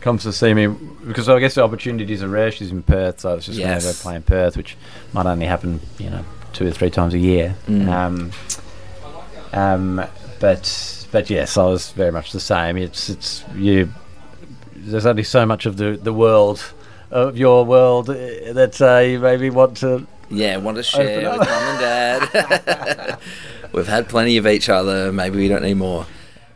Speaker 1: comes to see me because I guess the opportunities are rare. She's in Perth, so I was just going to go play in Perth, which might only happen, you know, two or three times a year.
Speaker 4: Mm.
Speaker 1: Um, um, but but yes, I was very much the same. It's it's you. There's only so much of the the world of your world uh, that uh, you maybe want to.
Speaker 4: Yeah, want to share with mum and dad. We've had plenty of each other. Maybe we don't need more.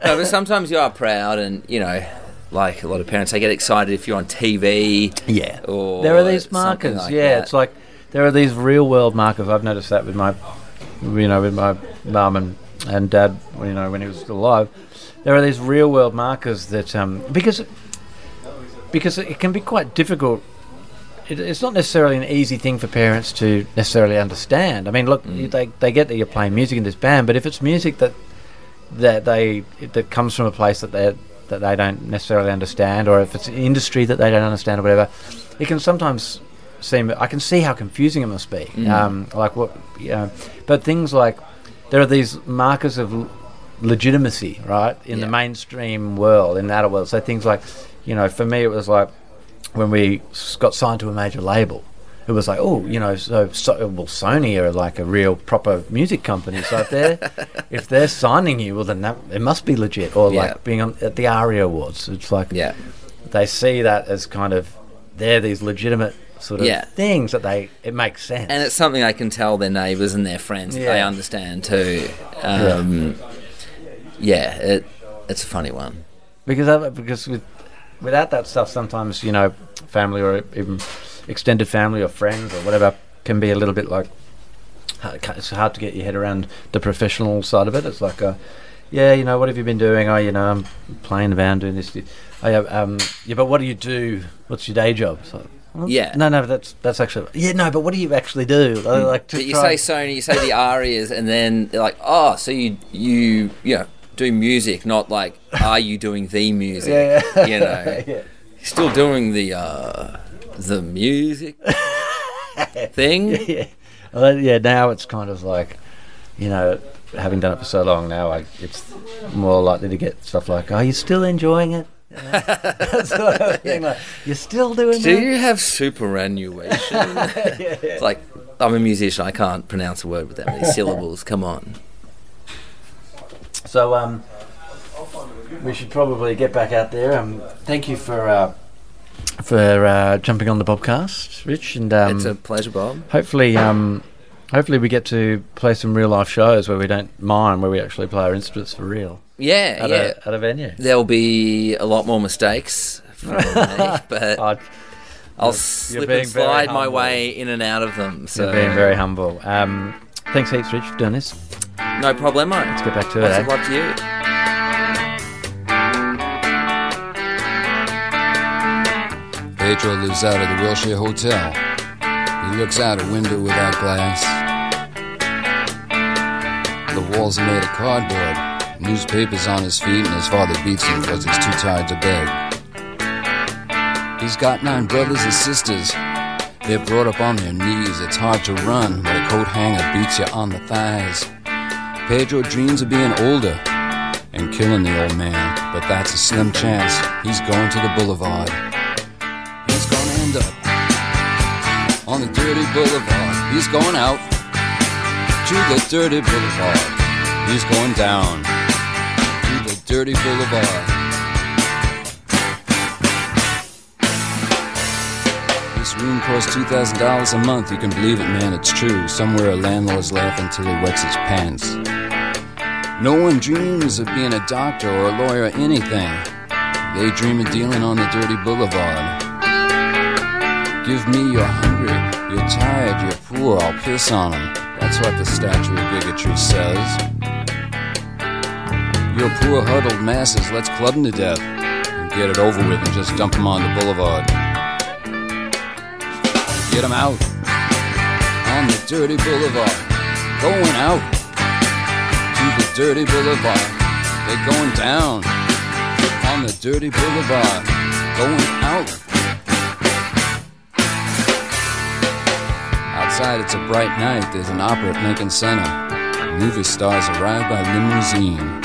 Speaker 4: No, but sometimes you are proud, and you know, like a lot of parents, they get excited if you're on TV.
Speaker 1: Yeah.
Speaker 4: Or
Speaker 1: there are these markers.
Speaker 4: like
Speaker 1: yeah,
Speaker 4: that.
Speaker 1: it's like there are these real world markers. I've noticed that with my, you know, with my mum and and dad. You know, when he was still alive, there are these real world markers that um because because it can be quite difficult. It, it's not necessarily an easy thing for parents to necessarily understand. I mean, look,
Speaker 4: Mm.
Speaker 1: they they get that you're playing music in this band, but if it's music that that they that comes from a place that they that they don't necessarily understand, or if it's an industry that they don't understand or whatever, it can sometimes seem. I can see how confusing it must be.
Speaker 4: Mm.
Speaker 1: Um, like what, you know, but things like there are these markers of l- legitimacy, right, in the mainstream world, in the adult world. So things like, you know, for me it was like when we got signed to a major label. It was like, oh, you know, so, so well, Sony are like a real proper music company. So if they're if they're signing you, well, then that it must be legit. Or
Speaker 4: Yeah.
Speaker 1: like being on at the ARIA Awards, it's like
Speaker 4: Yeah,
Speaker 1: they see that as kind of they're these legitimate sort of
Speaker 4: Yeah.
Speaker 1: things that they it makes sense.
Speaker 4: and it's something I can tell their neighbours and their friends that they understand too. Um, yeah, it it's a funny one.
Speaker 1: because of, because with without that stuff, sometimes you know, family or even extended family or friends or whatever can be a little bit like it's hard to get your head around the professional side of it. It's like, uh, yeah, you know, what have you been doing? Oh, you know, I'm playing the band, doing this. Oh, yeah, um, yeah, but what do you do? What's your day job? So, well,
Speaker 4: Yeah.
Speaker 1: no, no, that's that's actually yeah, no, but what do you actually do? Like to
Speaker 4: But you say Sony, you say the Arias, and then they're like, oh, so you you you know do music, not like are you doing the music?
Speaker 1: Yeah.
Speaker 4: You know,
Speaker 1: yeah.
Speaker 4: still doing the uh, the music thing.
Speaker 1: yeah. Well, yeah, now it's kind of like, you know, having done it for so long now, I, it's more likely to get stuff like, "Are you still enjoying it?" You know? That sort of thing, like, You're still doing
Speaker 4: Do
Speaker 1: that?
Speaker 4: you have superannuation? Yeah, It's like I'm a musician. I can't pronounce a word with that many syllables. Come on.
Speaker 1: So, um, we should probably get back out there. Um, thank you for uh, for uh, jumping on the podcast, Rich, and um,
Speaker 4: it's a pleasure, Bob.
Speaker 1: hopefully, um, hopefully we get to play some real life shows where we don't mind, where we actually play our instruments for real
Speaker 4: Yeah,
Speaker 1: at,
Speaker 4: yeah.
Speaker 1: a, at a venue.
Speaker 4: There'll be a lot more mistakes me, but
Speaker 1: Oh,
Speaker 4: I'll slip and slide my way in and out of them. So
Speaker 1: You're being very humble. Um, thanks heaps, Rich, for doing this.
Speaker 4: No problemo.
Speaker 1: Let's get back to it.
Speaker 4: Lots
Speaker 1: eh?
Speaker 4: love to you.
Speaker 5: Pedro lives out of the Wilshire Hotel. He looks out a window without glass. The walls are made of cardboard. Newspapers on his feet, and his father beats him because he's too tired to beg. He's got nine brothers and sisters. They're brought up on their knees. It's hard to run when a coat hanger beats you on the thighs. Pedro dreams of being older and killing the old man, but that's a slim chance. He's going to the boulevard. He's gonna end up on the dirty boulevard. He's going out to the dirty boulevard. He's going down to the dirty boulevard. This room costs $2,000 a month. You can believe it, man, it's true. Somewhere a landlord's laughing till he wets his pants. No one dreams of being a doctor or a lawyer or anything. They dream of dealing on the dirty boulevard. Give me you're hungry, you're tired, you're poor, I'll piss on 'em. That's what the statue of bigotry says. You're poor, huddled masses, let's club 'em to death. And get it over with and just dump 'em on the boulevard. Get 'em out. On the dirty boulevard. Going out. To the dirty boulevard. They're going down. On the dirty boulevard. Going out. Outside, it's a bright night. There's an opera at Lincoln Center. Movie stars arrive by limousine.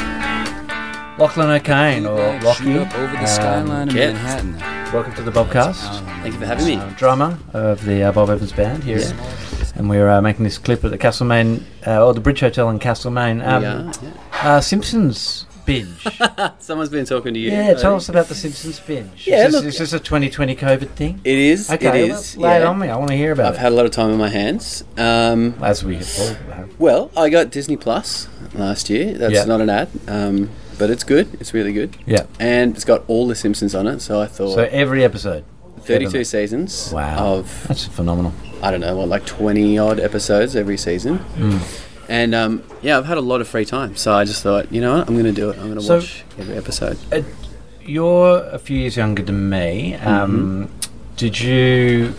Speaker 1: Lachlan O'Kane or Lockie.
Speaker 5: up over the
Speaker 1: um,
Speaker 5: skyline of
Speaker 6: yeah.
Speaker 5: Manhattan.
Speaker 1: Welcome to the Bobcast.
Speaker 6: Thank you for having me.
Speaker 1: Drummer of the uh, Bob Evans Band here. And we're uh, making this clip at the Castlemaine, uh, or the Bridge Hotel in Castlemaine. Um,
Speaker 6: yeah,
Speaker 1: uh, Simpsons binge.
Speaker 6: Someone's been talking to you.
Speaker 1: yeah, tell us about the Simpsons binge.
Speaker 6: Yeah,
Speaker 1: is, this,
Speaker 6: look-
Speaker 1: is this a 2020 COVID thing?
Speaker 6: It is.
Speaker 1: Okay,
Speaker 6: it is.
Speaker 1: lay it on me. I want to hear about it.
Speaker 6: I've had a lot of time on my hands. Um,
Speaker 1: As we have.
Speaker 6: well, I got Disney Plus last year. That's
Speaker 1: Yeah.
Speaker 6: not an ad, um, but it's good. It's really good.
Speaker 1: Yeah.
Speaker 6: And it's got all the Simpsons on it. So I thought
Speaker 1: So every episode.
Speaker 6: 32 seasons
Speaker 1: Wow.
Speaker 6: of
Speaker 1: That's phenomenal.
Speaker 6: I don't know, what, like 20 odd episodes every season.
Speaker 1: Mm.
Speaker 6: And um, yeah, I've had a lot of free time. So I just thought, you know what, I'm going to do it. I'm going to
Speaker 1: So-
Speaker 6: watch every episode.
Speaker 1: Uh, you're a few years younger than me. Um, Did you?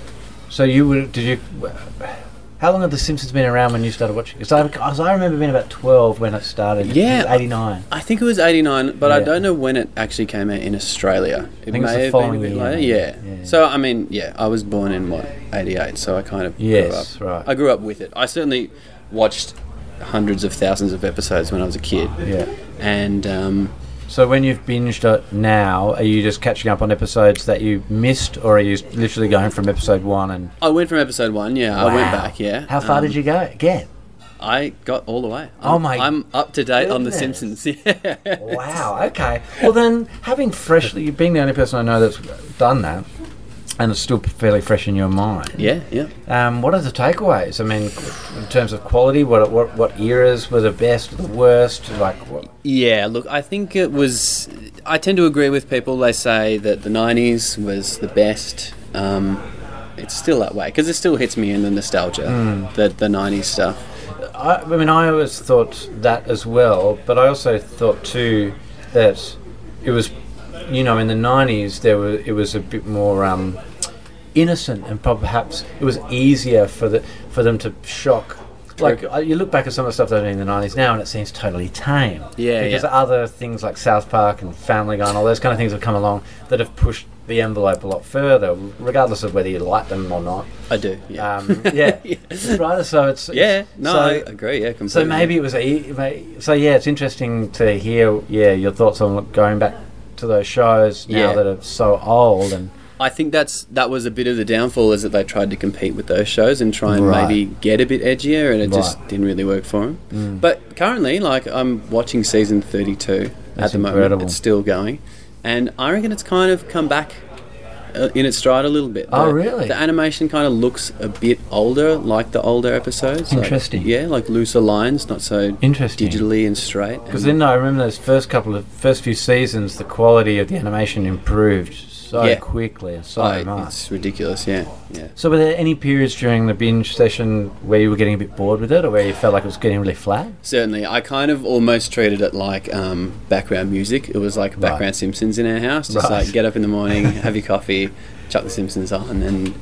Speaker 1: So you were? Did you? How long have The Simpsons been around when you started watching? Because I, 'cause I remember being about twelve when it started.
Speaker 6: Yeah.
Speaker 1: eighty nine.
Speaker 6: I think it was 89, but I don't know when it actually came out in Australia. It
Speaker 1: think it was the
Speaker 6: may have been a bit
Speaker 1: year,
Speaker 6: later. Yeah.
Speaker 1: Yeah.
Speaker 6: So, I mean, yeah, I was born in what, 88, so I kind of
Speaker 1: Yes,
Speaker 6: grew up.
Speaker 1: right.
Speaker 6: I grew up with it. I certainly watched hundreds of thousands of episodes when I was a kid.
Speaker 1: Yeah.
Speaker 6: And um,
Speaker 1: So when you've binged it now, are you just catching up on episodes that you missed, or are you literally going from episode one and?
Speaker 6: I went from episode one, yeah, I went back, yeah.
Speaker 1: How far
Speaker 6: Um,
Speaker 1: did you go? Get.
Speaker 6: I got all the way.
Speaker 1: Oh
Speaker 6: I'm-
Speaker 1: my
Speaker 6: I'm up to date on The. Simpsons. Yeah.
Speaker 1: Wow. Okay. Well, then, having freshly, you've been the only person I know that's done that, and it's still fairly fresh in your mind.
Speaker 6: Yeah, yeah.
Speaker 1: Um, what are the takeaways? I mean, in terms of quality, what what what eras were the best, the worst? Like, what,
Speaker 6: Yeah, look, I think it was. I tend to agree with people. They say that the 90s was the best. Um, it's still that way because it still hits me in the nostalgia,
Speaker 1: Hmm.
Speaker 6: the, the 90s stuff.
Speaker 1: I, I mean, I always thought that as well, but I also thought too that it was, you know, in the '90s there was it was a bit more um, innocent, and perhaps it was easier for the for them to shock. Like uh, you look back at some of the stuff they did in the '90s now, and it seems totally tame.
Speaker 6: Yeah,
Speaker 1: because
Speaker 6: yeah.
Speaker 1: other things like South Park and Family Guy and all those kind of things have come along that have pushed the envelope a lot further, regardless of whether you like them or not.
Speaker 6: I do, yeah.
Speaker 1: Um, yeah, right. So it's
Speaker 6: yeah, no,
Speaker 1: so-
Speaker 6: I agree, yeah, completely.
Speaker 1: so maybe it was a. So yeah, it's interesting to hear. Yeah, your thoughts on going back to those shows now
Speaker 6: Yeah.
Speaker 1: that are so old and
Speaker 6: I think that's that was a bit of the downfall is that they tried to compete with those shows and try and
Speaker 1: Right.
Speaker 6: maybe get a bit edgier, and it just
Speaker 1: Right. Mm.
Speaker 6: didn't really work for them. But currently, like I'm watching season 32
Speaker 1: That's
Speaker 6: at the moment. It's still going, and I reckon it's kind of come back Uh, in its stride a little bit.
Speaker 1: Oh,
Speaker 6: The-
Speaker 1: really?
Speaker 6: The animation kind of looks a bit older, like the older episodes. like-
Speaker 1: Interesting.
Speaker 6: yeah, like looser lines, not so
Speaker 1: Interesting.
Speaker 6: digitally and straight.
Speaker 1: because then I remember those first couple of first few seasons, the quality of the animation improved so
Speaker 6: Yeah.
Speaker 1: quickly so
Speaker 6: oh,
Speaker 1: much.
Speaker 6: it's ridiculous. Yeah, yeah.
Speaker 1: So were there any periods during the binge session where you were getting a bit bored with it, or where you felt like it was getting really flat?
Speaker 6: Certainly, I kind of almost treated it like um, background music. It was like background
Speaker 1: Right.
Speaker 6: Simpsons in our house. Just
Speaker 1: Right.
Speaker 6: like get up in the morning, have your coffee, chuck the Simpsons on, and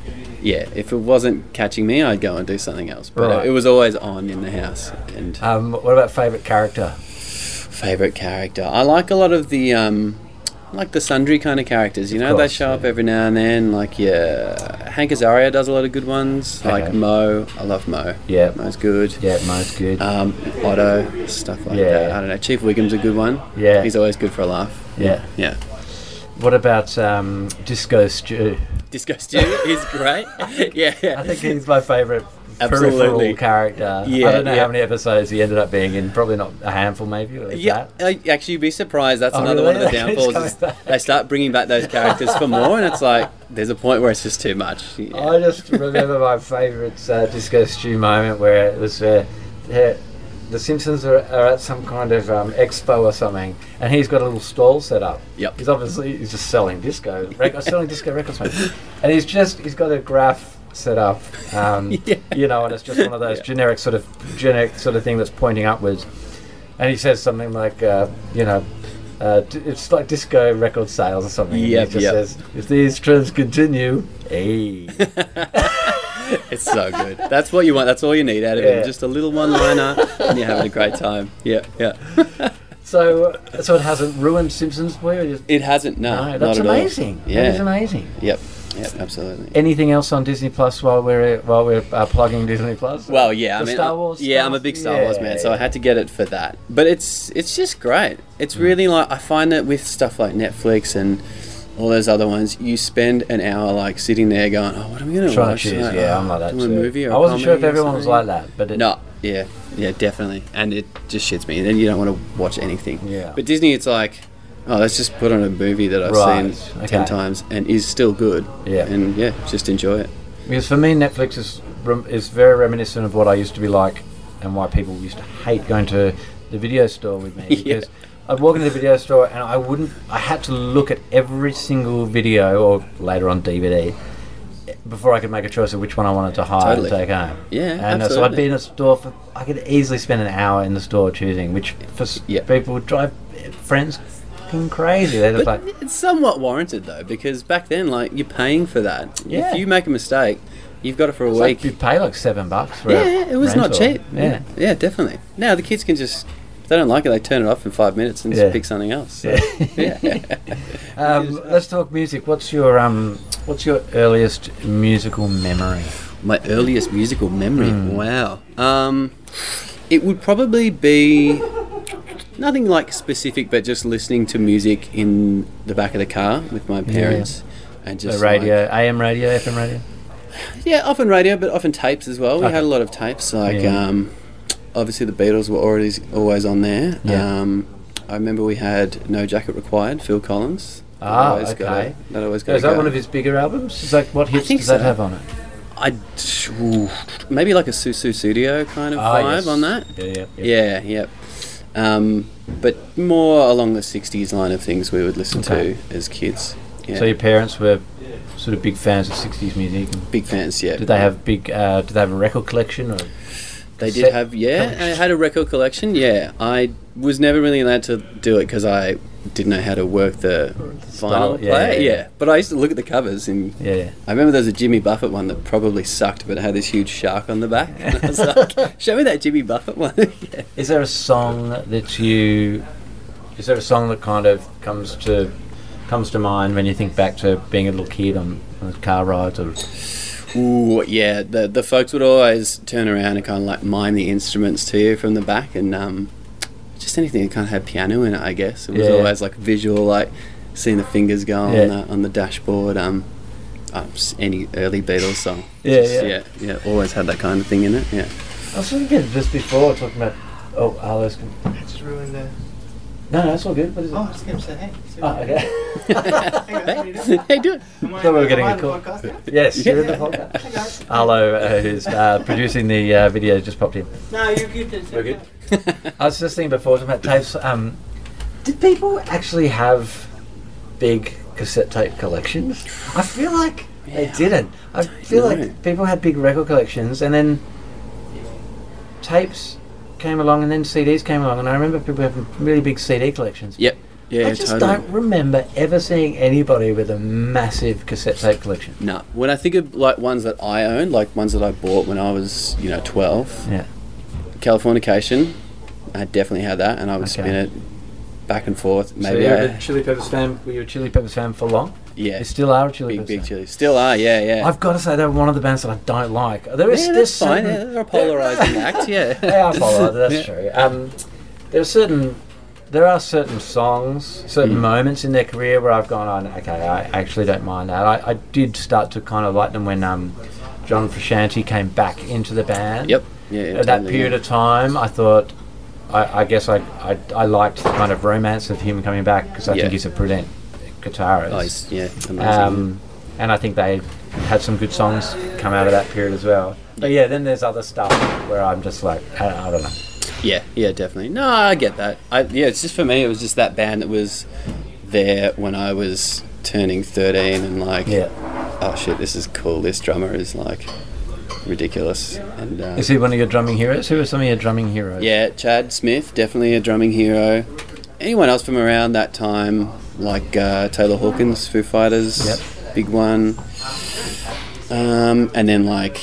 Speaker 6: yeah, if it wasn't catching me, I'd go and do something else. But
Speaker 1: Right.
Speaker 6: it was always on in the house. And
Speaker 1: Um, what about favourite character?
Speaker 6: favorite character, I like a lot of the. Um, like the sundry kind of characters, you know, they
Speaker 1: course,
Speaker 6: show up every now and then. Like, yeah, Hank Azaria does a lot of good ones.
Speaker 1: Okay.
Speaker 6: Like Moe, I love Moe.
Speaker 1: Yeah.
Speaker 6: Moe's good.
Speaker 1: Yeah, most good.
Speaker 6: Um, Otto, stuff like
Speaker 1: Yeah.
Speaker 6: that. I don't know. Chief Wiggum's a good one.
Speaker 1: Yeah.
Speaker 6: He's always good for a laugh.
Speaker 1: Yeah.
Speaker 6: Yeah.
Speaker 1: What about um, Disco Stew?
Speaker 6: Disco Stew is great. yeah.
Speaker 1: I think he's my favourite
Speaker 6: Absolutely.
Speaker 1: peripheral character.
Speaker 6: Yeah,
Speaker 1: I don't know
Speaker 6: yeah.
Speaker 1: how many episodes he ended up being in. Probably not a handful, maybe.
Speaker 6: Yeah,
Speaker 1: that.
Speaker 6: uh, actually, you'd be surprised. That's
Speaker 1: Oh,
Speaker 6: another
Speaker 1: really?
Speaker 6: one of the downfalls. they start bringing back those characters for more, and it's like there's a point where it's just too much. Yeah.
Speaker 1: I just remember my favourite uh, disco stew moment where it was uh, the- the Simpsons are, are at some kind of um, expo or something, and he's got a little stall set up.
Speaker 6: Yep.
Speaker 1: He's obviously he's just selling disco, rec- selling disco records, mate. and he's just he's got a graph set up, um,
Speaker 6: Yeah.
Speaker 1: you know, and it's just one of those generic sort of generic sort of thing that's pointing upwards, and he says something like, uh, you know. Uh, d- it's like disco record sales or something.
Speaker 6: Yep,
Speaker 1: he just
Speaker 6: yep.
Speaker 1: says, "If these trends continue, hey."
Speaker 6: It's so good. That's what you want. That's all you need out of
Speaker 1: Yeah.
Speaker 6: him. Just a little one-liner, and you're having a great time. Yeah, yeah.
Speaker 1: So, so it hasn't ruined Simpsons for you? It just-
Speaker 6: It hasn't. No,
Speaker 1: no, that's amazing.
Speaker 6: Yeah.
Speaker 1: that is amazing.
Speaker 6: Yep. Yep. Absolutely.
Speaker 1: Anything else on Disney Plus while we're while we're uh, plugging Disney Plus?
Speaker 6: Well, yeah,
Speaker 1: The
Speaker 6: I mean,
Speaker 1: Star Wars.
Speaker 6: yeah, I'm a big Star
Speaker 1: Yeah,
Speaker 6: Wars man, so I had to get it for that. But it's it's just great. It's really like I find that with stuff like Netflix and all those other ones, you spend an hour like sitting there going, "Oh, what am I going to
Speaker 1: Trying to
Speaker 6: watch?"
Speaker 1: choose.
Speaker 6: Like,
Speaker 1: Yeah,
Speaker 6: oh,
Speaker 1: I'm like that
Speaker 6: do a
Speaker 1: too.
Speaker 6: movie
Speaker 1: I wasn't sure if everyone was like that, but it,
Speaker 6: No, yeah, yeah, definitely, and it just shits me. And then you don't want to watch anything.
Speaker 1: Yeah.
Speaker 6: But Disney, it's like, oh, let's just put on a movie that I've
Speaker 1: Right,
Speaker 6: seen
Speaker 1: okay.
Speaker 6: ten times and is still good.
Speaker 1: Yeah.
Speaker 6: And yeah, just enjoy it.
Speaker 1: Because for me, Netflix is rem- is very reminiscent of what I used to be like, and why people used to hate going to the video store with me.
Speaker 6: Yeah.
Speaker 1: Because I'd walk into the video store and I wouldn't. I had to look at every single video, or later on DVD, before I could make a choice of which one I wanted to hire
Speaker 6: Totally.
Speaker 1: and take home.
Speaker 6: Yeah,
Speaker 1: And uh, so I'd be in a store for. I could easily spend an hour in the store choosing, which for
Speaker 6: Yeah.
Speaker 1: people would drive friends fucking crazy. They're just
Speaker 6: But
Speaker 1: like,
Speaker 6: it's somewhat warranted though, because back then, like you're paying for that.
Speaker 1: Yeah.
Speaker 6: If you make a mistake, you've got it for a
Speaker 1: it's
Speaker 6: week.
Speaker 1: like you pay like seven bucks for
Speaker 6: yeah, yeah, it was not cheap.
Speaker 1: Yeah.
Speaker 6: yeah, definitely. Now the kids can just. If they don't like it, they turn it off in five minutes and
Speaker 1: Yeah.
Speaker 6: just pick something else. So, yeah.
Speaker 1: Um, let's talk music. What's your um, what's your earliest musical memory?
Speaker 6: My earliest musical memory.
Speaker 1: Hmm.
Speaker 6: Wow. Um, it would probably be nothing like specific, but just listening to music in the back of the car with my parents, and just
Speaker 1: The radio,
Speaker 6: like-
Speaker 1: AM radio, FM radio.
Speaker 6: yeah, often radio, but often tapes as well. We
Speaker 1: Okay.
Speaker 6: had a lot of tapes. Like
Speaker 1: Yeah.
Speaker 6: um, obviously the Beatles were already always on there.
Speaker 1: Yeah.
Speaker 6: Um, I remember we had No Jacket Required, Phil Collins.
Speaker 1: Ah,
Speaker 6: always got
Speaker 1: okay.
Speaker 6: a- that always got
Speaker 1: Is that
Speaker 6: go.
Speaker 1: one of his bigger albums? Is that what hits does that have on it?
Speaker 6: I ooh, maybe like a Sussudio kind of
Speaker 1: Ah,
Speaker 6: vibe
Speaker 1: yes.
Speaker 6: on that.
Speaker 1: Yeah, yeah,
Speaker 6: Yeah, yep. Um, but more along the '60s line of things we would listen
Speaker 1: Okay.
Speaker 6: to as kids. Yeah.
Speaker 1: So your parents were sort of big fans of '60s music.
Speaker 6: Big fans, yeah.
Speaker 1: did they have big? Uh, did they have a record collection? Or
Speaker 6: They did have, yeah.
Speaker 1: collection?
Speaker 6: I had a record collection, yeah. I was never really allowed to do it because I didn't know how to work the vinyl
Speaker 1: yeah,
Speaker 6: player.
Speaker 1: yeah,
Speaker 6: Yeah,
Speaker 1: yeah.
Speaker 6: But I used to look at the covers and
Speaker 1: yeah, yeah.
Speaker 6: I remember there was a Jimmy Buffett one that probably sucked, but it had this huge shark on the back. And I was like, show me that Jimmy Buffett one.
Speaker 1: Is there a song that you? Is there a song that kind of comes to comes to mind when you think back to being a little kid on, on car rides or?
Speaker 6: Ooh, yeah. The the folks would always turn around and kind of like mime the instruments to you from the back, and um, just anything that kind of had piano in it. I guess it was
Speaker 1: Yeah.
Speaker 6: always like visual, like seeing the fingers go
Speaker 1: Yeah.
Speaker 6: on the on the dashboard. Um, s- any early Beatles song.
Speaker 1: Yeah,
Speaker 6: Just,
Speaker 1: yeah.
Speaker 6: yeah, yeah. Always had that kind of thing in it. Yeah.
Speaker 1: I was thinking just before talking about. Oh, Arlo's.
Speaker 7: I just ruined the.
Speaker 1: No, no, it's all good. What is it?
Speaker 7: Oh, I was going to say hey.
Speaker 1: Oh, okay.
Speaker 7: Hang on, what are you doing?
Speaker 6: hey, do it.
Speaker 7: Am I-
Speaker 1: Thought we were getting
Speaker 7: am I
Speaker 1: a
Speaker 7: on
Speaker 1: call.
Speaker 7: the podcast
Speaker 1: yes, you're in the podcast.
Speaker 7: Hey guys.
Speaker 1: Arlo, uh, who's uh, producing the uh, video, just popped in.
Speaker 7: No, you're good. It's
Speaker 1: We're good. I was just thinking before about tapes. Um, did people actually have big cassette tape collections? I feel like they didn't. I feel
Speaker 6: know.
Speaker 1: like people had big record collections, and then tapes came along, and then CDs came along, and I remember people having really big CD collections.
Speaker 6: Yep. Yeah,
Speaker 1: I just
Speaker 6: totally.
Speaker 1: don't remember ever seeing anybody with a massive cassette tape collection.
Speaker 6: No, when I think of like ones that I owned, like ones that I bought when I was, you know, twelve,
Speaker 1: Yeah.
Speaker 6: Californication, I definitely had that, and I would
Speaker 1: Okay.
Speaker 6: spin it back and forth.
Speaker 1: so
Speaker 6: Maybe
Speaker 1: you're
Speaker 6: I,
Speaker 1: a Chili Peppers fan. Were you a Chili Peppers fan for long?
Speaker 6: yeah,
Speaker 1: You still are a Chili
Speaker 6: big
Speaker 1: Peppers
Speaker 6: big
Speaker 1: fan.
Speaker 6: chili. Still are, yeah, yeah.
Speaker 1: I've got to say they're one of the bands that I don't like. There is
Speaker 6: yeah, that's fine. Yeah, they're a polarizing act. Yeah, They
Speaker 1: are polarized. That's
Speaker 6: Yeah.
Speaker 1: true. Um, there are certain there are certain songs, certain
Speaker 6: Mm.
Speaker 1: moments in their career where I've gone on. Okay, I actually don't mind that. I, I did start to kind of like them when um, John Frusciante came back into the band.
Speaker 6: Yep. Yeah. yeah
Speaker 1: At that
Speaker 6: totally,
Speaker 1: period
Speaker 6: yeah.
Speaker 1: of time, I thought, I, I guess I, I, I liked the kind of romance of him coming back because I
Speaker 6: Yeah.
Speaker 1: think he's a brilliant guitarist.
Speaker 6: Oh, he's, yeah, amazing.
Speaker 1: Um, and I think they had some good songs come out of that period as well. But yeah, then there's other stuff where I'm just like, I, I don't know.
Speaker 6: Yeah, yeah, definitely. No, I get that. I, yeah, it's just for me. It was just that band that was there when I was turning thirteen, and like,
Speaker 1: Yeah.
Speaker 6: oh shit, this is cool. This drummer is like ridiculous. And uh,
Speaker 1: Is he one of your drumming heroes? Who are some of your drumming heroes?
Speaker 6: yeah, Chad Smith, definitely a drumming hero. Anyone else from around that time, like uh, Taylor Hawkins, Foo Fighters,
Speaker 1: Yep.
Speaker 6: big one. Um, and then like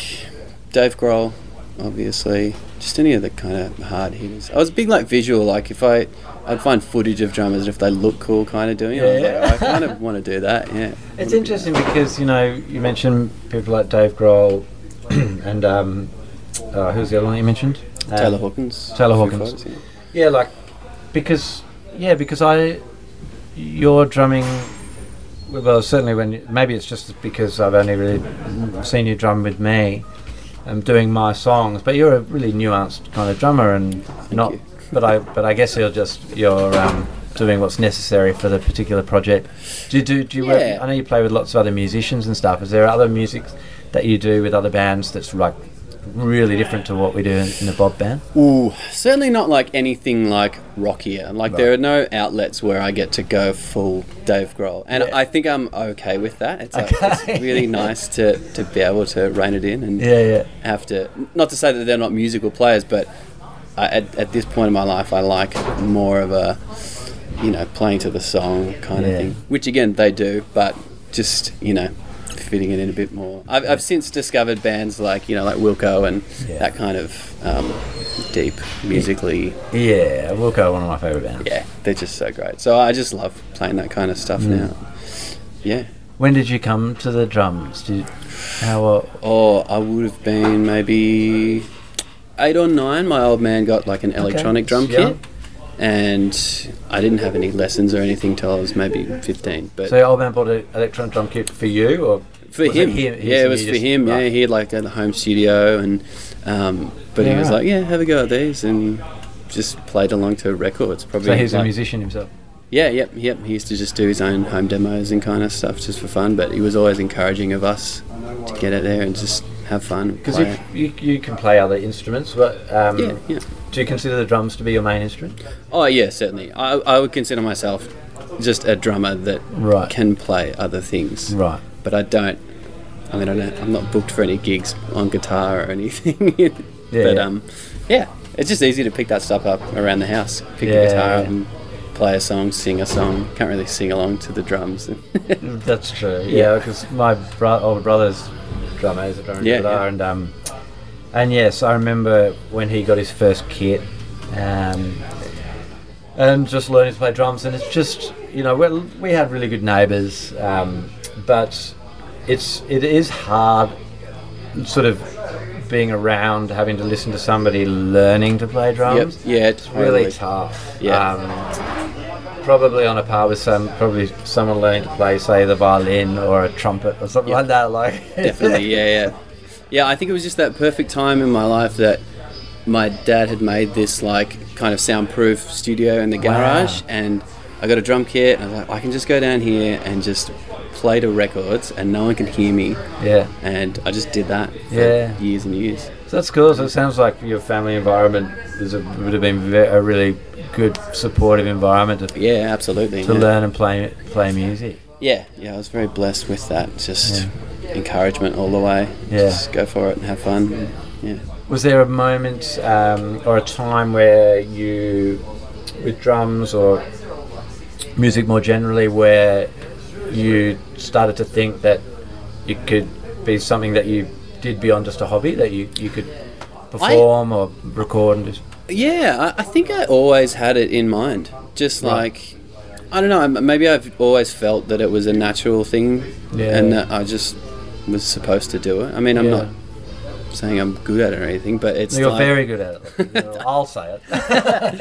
Speaker 6: Dave Grohl, obviously. Just any of the kind of hard hitters. I was big like visual. Like if I, I'd find footage of drummers if they look cool, kind of doing it.
Speaker 1: Yeah.
Speaker 6: like, I kind of want to do that. Yeah.
Speaker 1: It's interesting because you know you mentioned people like Dave Grohl and um, uh, who's the other one you mentioned? Um,
Speaker 6: Taylor Hawkins.
Speaker 1: Taylor Hawkins.
Speaker 6: Fighters, yeah.
Speaker 1: Yeah, like because yeah, because I your drumming. Well, certainly when you- maybe it's just because I've only really seen you drum with me, and doing my songs. But you're a really nuanced kind of drummer, and not.
Speaker 6: you.
Speaker 1: But I but I guess you're just you're um, doing what's necessary for the particular project. Do you do do you work? I know you play with lots of other musicians and stuff. Is there other music that you do with other bands that's like really different to what we do in, in the Bob band?
Speaker 6: Ooh, certainly not like anything like rockier. Like there are no outlets where I get to go full Dave Grohl, and
Speaker 1: Yeah.
Speaker 6: I think I'm okay with that. It's, uh, like,
Speaker 1: Okay.
Speaker 6: it's really nice to, to be able to rein it in and
Speaker 1: Yeah, yeah.
Speaker 6: have to. Not to say that they're not musical players, but I, at, at this point in my life, I like more of a you know playing to the song kind
Speaker 1: Yeah.
Speaker 6: of thing, which again they do, but just you know fitting it in a bit more. I've, I've since discovered bands like you know like Wilco and
Speaker 1: Yeah.
Speaker 6: that kind of um, deep musically.
Speaker 1: Yeah, Wilco, one of my favourite bands.
Speaker 6: Yeah, they're just so great. So I just love playing that kind of stuff
Speaker 1: Mm.
Speaker 6: now. Yeah.
Speaker 1: When did you come to the drums? Did how? Uh,
Speaker 6: Oh, I would have been maybe eight or nine. My old man got like an electronic drum
Speaker 1: Yeah.
Speaker 6: kit, and I didn't have any lessons or anything till I was maybe fifteen. But
Speaker 1: so your old man bought an electronic drum kit for you, or
Speaker 6: for
Speaker 1: was
Speaker 6: him,
Speaker 1: him-
Speaker 6: yeah, it was for him. Yeah, he had like a home studio, and um, but
Speaker 1: Yeah,
Speaker 6: he was
Speaker 1: right.
Speaker 6: like, "Yeah, have a go at these," and just played along to records. Probably.
Speaker 1: So he's a musician himself.
Speaker 6: Yeah, yep, yep. He used to just do his own home demos and kind of stuff just for fun. But he was always encouraging of us to get out there and just have fun.
Speaker 1: Because you, you can play other instruments, but um,
Speaker 6: yeah, yeah.
Speaker 1: do you consider the drums to be your main instrument?
Speaker 6: Oh yeah, certainly. I, I would consider myself just a drummer that
Speaker 1: Right.
Speaker 6: can play other things,
Speaker 1: Right.
Speaker 6: But I don't. I mean, I don't, I'm not booked for any gigs on guitar or anything.
Speaker 1: Yeah,
Speaker 6: but
Speaker 1: yeah.
Speaker 6: um, yeah, it's just easy to pick that stuff up around the house. Pick
Speaker 1: Yeah,
Speaker 6: the guitar up and play a song, sing a song. Can't really sing along to the drums.
Speaker 1: That's true. Yeah, because my bro- older brother's drummer is a drummer
Speaker 6: Yeah,
Speaker 1: guitar, and um, and yes, I remember when he got his first kit, um, and just learning to play drums, and it's just you know we we had really good neighbours, um, but it's it is hard, sort of being around having to listen to somebody learning to play
Speaker 6: yep.
Speaker 1: drums.
Speaker 6: Yeah, it's
Speaker 1: Really
Speaker 6: really
Speaker 1: tough.
Speaker 6: Yeah.
Speaker 1: Um, probably on a par with some, probably someone learning to play, say, the violin or a trumpet or something
Speaker 6: Yeah.
Speaker 1: like that. Like
Speaker 6: definitely yeah yeah yeah i think it was just that perfect time in my life that my dad had made this like kind of soundproof studio in the
Speaker 1: Wow.
Speaker 6: garage and i got a drum kit and i was like i can just go down here and just play to records and no one can hear me
Speaker 1: yeah.
Speaker 6: and i just did that for
Speaker 1: Yeah.
Speaker 6: years and years
Speaker 1: So that's cool. So it sounds like your family environment is a, would have been a really good, supportive environment to,
Speaker 6: yeah absolutely
Speaker 1: to
Speaker 6: yeah.
Speaker 1: learn and play play music.
Speaker 6: yeah yeah i was very blessed with that just encouragement all the way
Speaker 1: Yeah.
Speaker 6: just go for it and have fun yeah
Speaker 1: Was there a moment um, or a time where you, with drums or music more generally, where you started to think that it could be something that you did beyond just a hobby, that you, you could perform or record and just.
Speaker 6: Yeah, I, I think I always had it in mind. Just
Speaker 1: Right.
Speaker 6: like, I don't know, maybe I've always felt that it was a natural thing
Speaker 1: Yeah.
Speaker 6: and that I just was supposed to do it. I mean, I'm
Speaker 1: Yeah.
Speaker 6: not saying I'm good at it or anything, but it's
Speaker 1: You're
Speaker 6: like,
Speaker 1: very good at it. I'll say it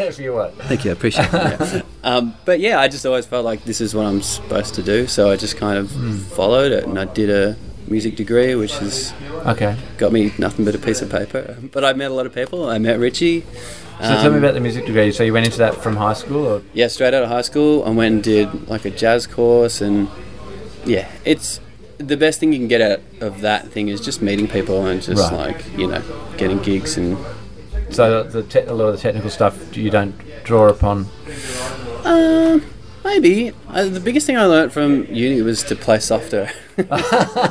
Speaker 1: if you want.
Speaker 6: Thank you, I appreciate it. yeah. um, but yeah, I just always felt like this is what I'm supposed to do, so I just kind of
Speaker 1: Hmm.
Speaker 6: followed it, and I did a music degree, which is
Speaker 1: Okay.
Speaker 6: got me nothing but a piece of paper. But I met a lot of people. I met Richie.
Speaker 1: So tell me
Speaker 6: Um,
Speaker 1: about the music degree. So you went into that from high school, or
Speaker 6: Yeah, straight out of high school, I went and did like a jazz course, and yeah, it's the best thing you can get out of that thing is just meeting people and just
Speaker 1: Right.
Speaker 6: like you know getting gigs and
Speaker 1: so the te- a lot of the technical stuff you don't draw upon?
Speaker 6: um, maybe uh, the biggest thing I learned from uni was to play softer.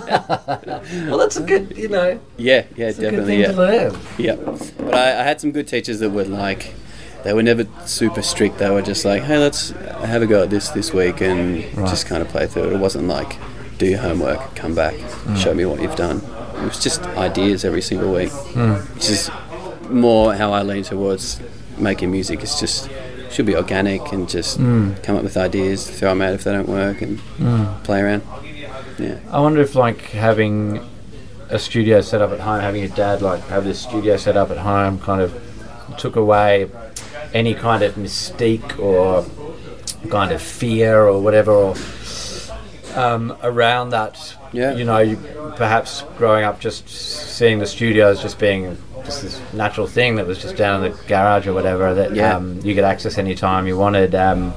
Speaker 1: Well, that's a good, you know,
Speaker 6: yeah, yeah, definitely, yeah.
Speaker 1: learn.
Speaker 6: Yeah, but I, I had some good teachers that were like. They were never super strict. They were just like, "Hey, let's have a go at this this week," and just kind of play through it. It wasn't like, "Do your homework, come back, show me what you've done." It was just ideas every single week, hmm. which is more how I lean towards making music. It's just should be organic and just hmm. come up with ideas, throw them out if they don't work, and hmm. play around. Yeah.
Speaker 1: I wonder if like having a studio set up at home, having your dad like have this studio set up at home, kind of took away any kind of mystique or kind of fear or whatever or, um, around that.
Speaker 6: Yeah.
Speaker 1: You know, you, perhaps growing up just seeing the studio as just being just this natural thing that was just down in the garage or whatever that
Speaker 6: Yeah.
Speaker 1: um, you could access anytime you wanted. Um,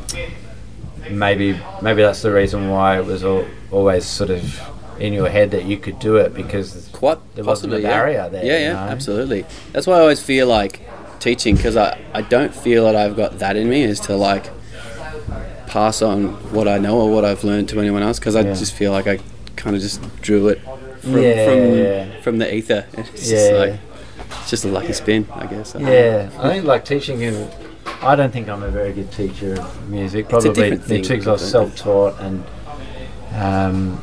Speaker 1: maybe maybe that's the reason why it was al- always sort of in your head that you could do it because
Speaker 6: Quite
Speaker 1: There wasn't a barrier
Speaker 6: yeah.
Speaker 1: there,
Speaker 6: Yeah, yeah,
Speaker 1: know?
Speaker 6: absolutely. That's why I always feel like teaching because I, I don't feel that I've got that in me is to like pass on what I know or what I've learned to anyone else because I
Speaker 1: Yeah.
Speaker 6: just feel like I kind of just drew it from
Speaker 1: Yeah,
Speaker 6: from,
Speaker 1: yeah.
Speaker 6: from the ether. It's just
Speaker 1: Yeah.
Speaker 6: like it's just a lucky spin, I guess.
Speaker 1: yeah I think like teaching you I don't think I'm a very good teacher of music probably
Speaker 6: different thing,
Speaker 1: because I was self-taught and um,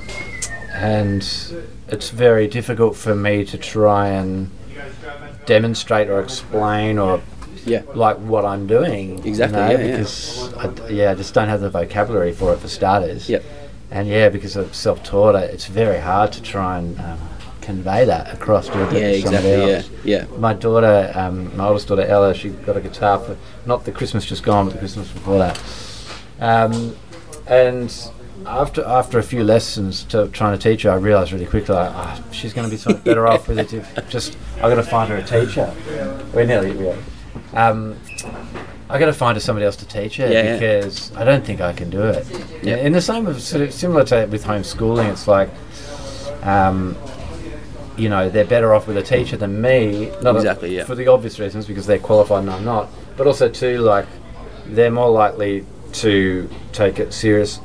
Speaker 1: and it's very difficult for me to try and demonstrate or explain or
Speaker 6: Yeah.
Speaker 1: like what I'm doing.
Speaker 6: Exactly,
Speaker 1: You know,
Speaker 6: yeah, yeah.
Speaker 1: because I, yeah, I just don't have the vocabulary for it for starters.
Speaker 6: Yep.
Speaker 1: And yeah, because I'm self-taught, it's very hard to try and um, convey that across to,
Speaker 6: Yeah,
Speaker 1: somebody
Speaker 6: exactly. Yeah,
Speaker 1: else.
Speaker 6: yeah.
Speaker 1: My daughter, um, my oldest daughter Ella, she got a guitar for not the Christmas just gone, but the Christmas before that. Um, and after after a few lessons to trying to teach her, I realised really quickly, like, ah, she's going to be so much better off with it. If just I've got to find her a teacher. We're nearly we are. Um, I got to find somebody else to teach it
Speaker 6: Yeah, yeah.
Speaker 1: because I don't think I can do it.
Speaker 6: Yeah.
Speaker 1: In the same of sort of similar to with homeschooling, it's like. Um, you know, they're better off with a teacher than me. Not
Speaker 6: Exactly, yeah.
Speaker 1: For the obvious reasons, because they're qualified and I'm not. But also, too, like, they're more likely to take it seriously.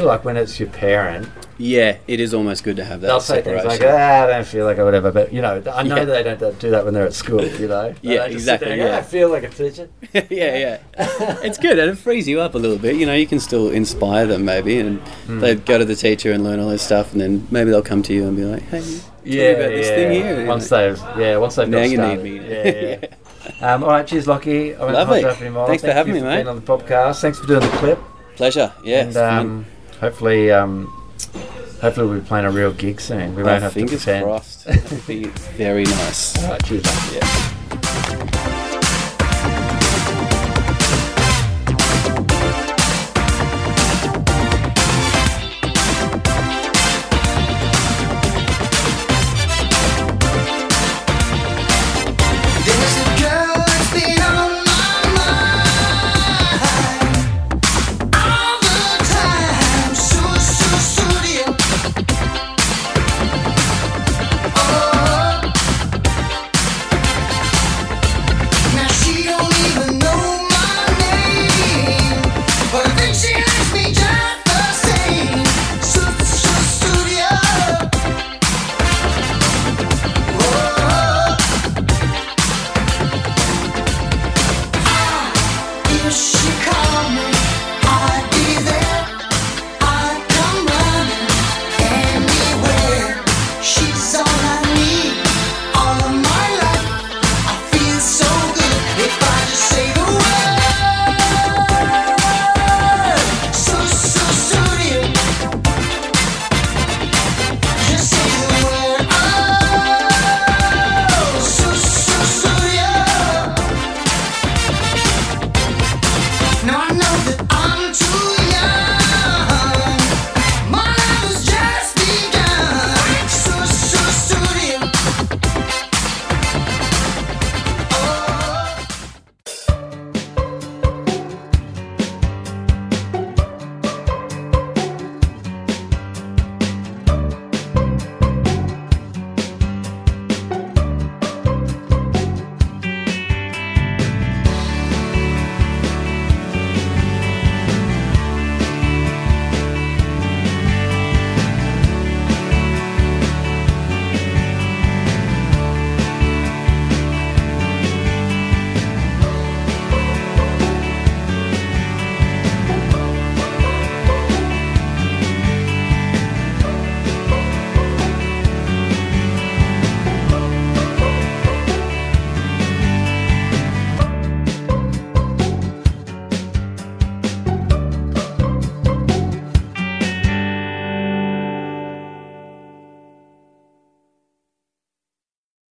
Speaker 1: Like, when it's your parent,
Speaker 6: Yeah, it is almost good to have that
Speaker 1: they'll say things like, ah, I don't feel like it, whatever. But, you know, I know
Speaker 6: Yeah.
Speaker 1: that they don't do that when they're at school, you know?
Speaker 6: Yeah, exactly,
Speaker 1: there go,
Speaker 6: yeah.
Speaker 1: "Ah, I feel like a teacher.
Speaker 6: yeah, yeah. it's good and it frees you up a little bit. You know, you can still inspire them maybe, and
Speaker 1: Hmm.
Speaker 6: they go to the teacher and learn all this stuff, and then maybe they'll come to you and be like, "Hey, me about this thing here."
Speaker 1: Once they've, yeah, once they've
Speaker 6: Now
Speaker 1: got
Speaker 6: you need
Speaker 1: started.
Speaker 6: me.
Speaker 1: Yeah, yeah. um, all right, cheers, Lockie. I
Speaker 6: Lovely.
Speaker 1: hold you up anymore.
Speaker 6: Thanks for having me,
Speaker 1: being
Speaker 6: mate.
Speaker 1: on the podcast. Thanks for doing the clip.
Speaker 6: Pleasure. Yeah.
Speaker 1: and um, hopefully, um, hopefully we'll be playing a real gig soon. We won't
Speaker 6: Oh,
Speaker 1: have
Speaker 6: fingers
Speaker 1: to pretend.
Speaker 6: crossed. Would be very nice.
Speaker 1: All right, cheers.
Speaker 6: Yeah.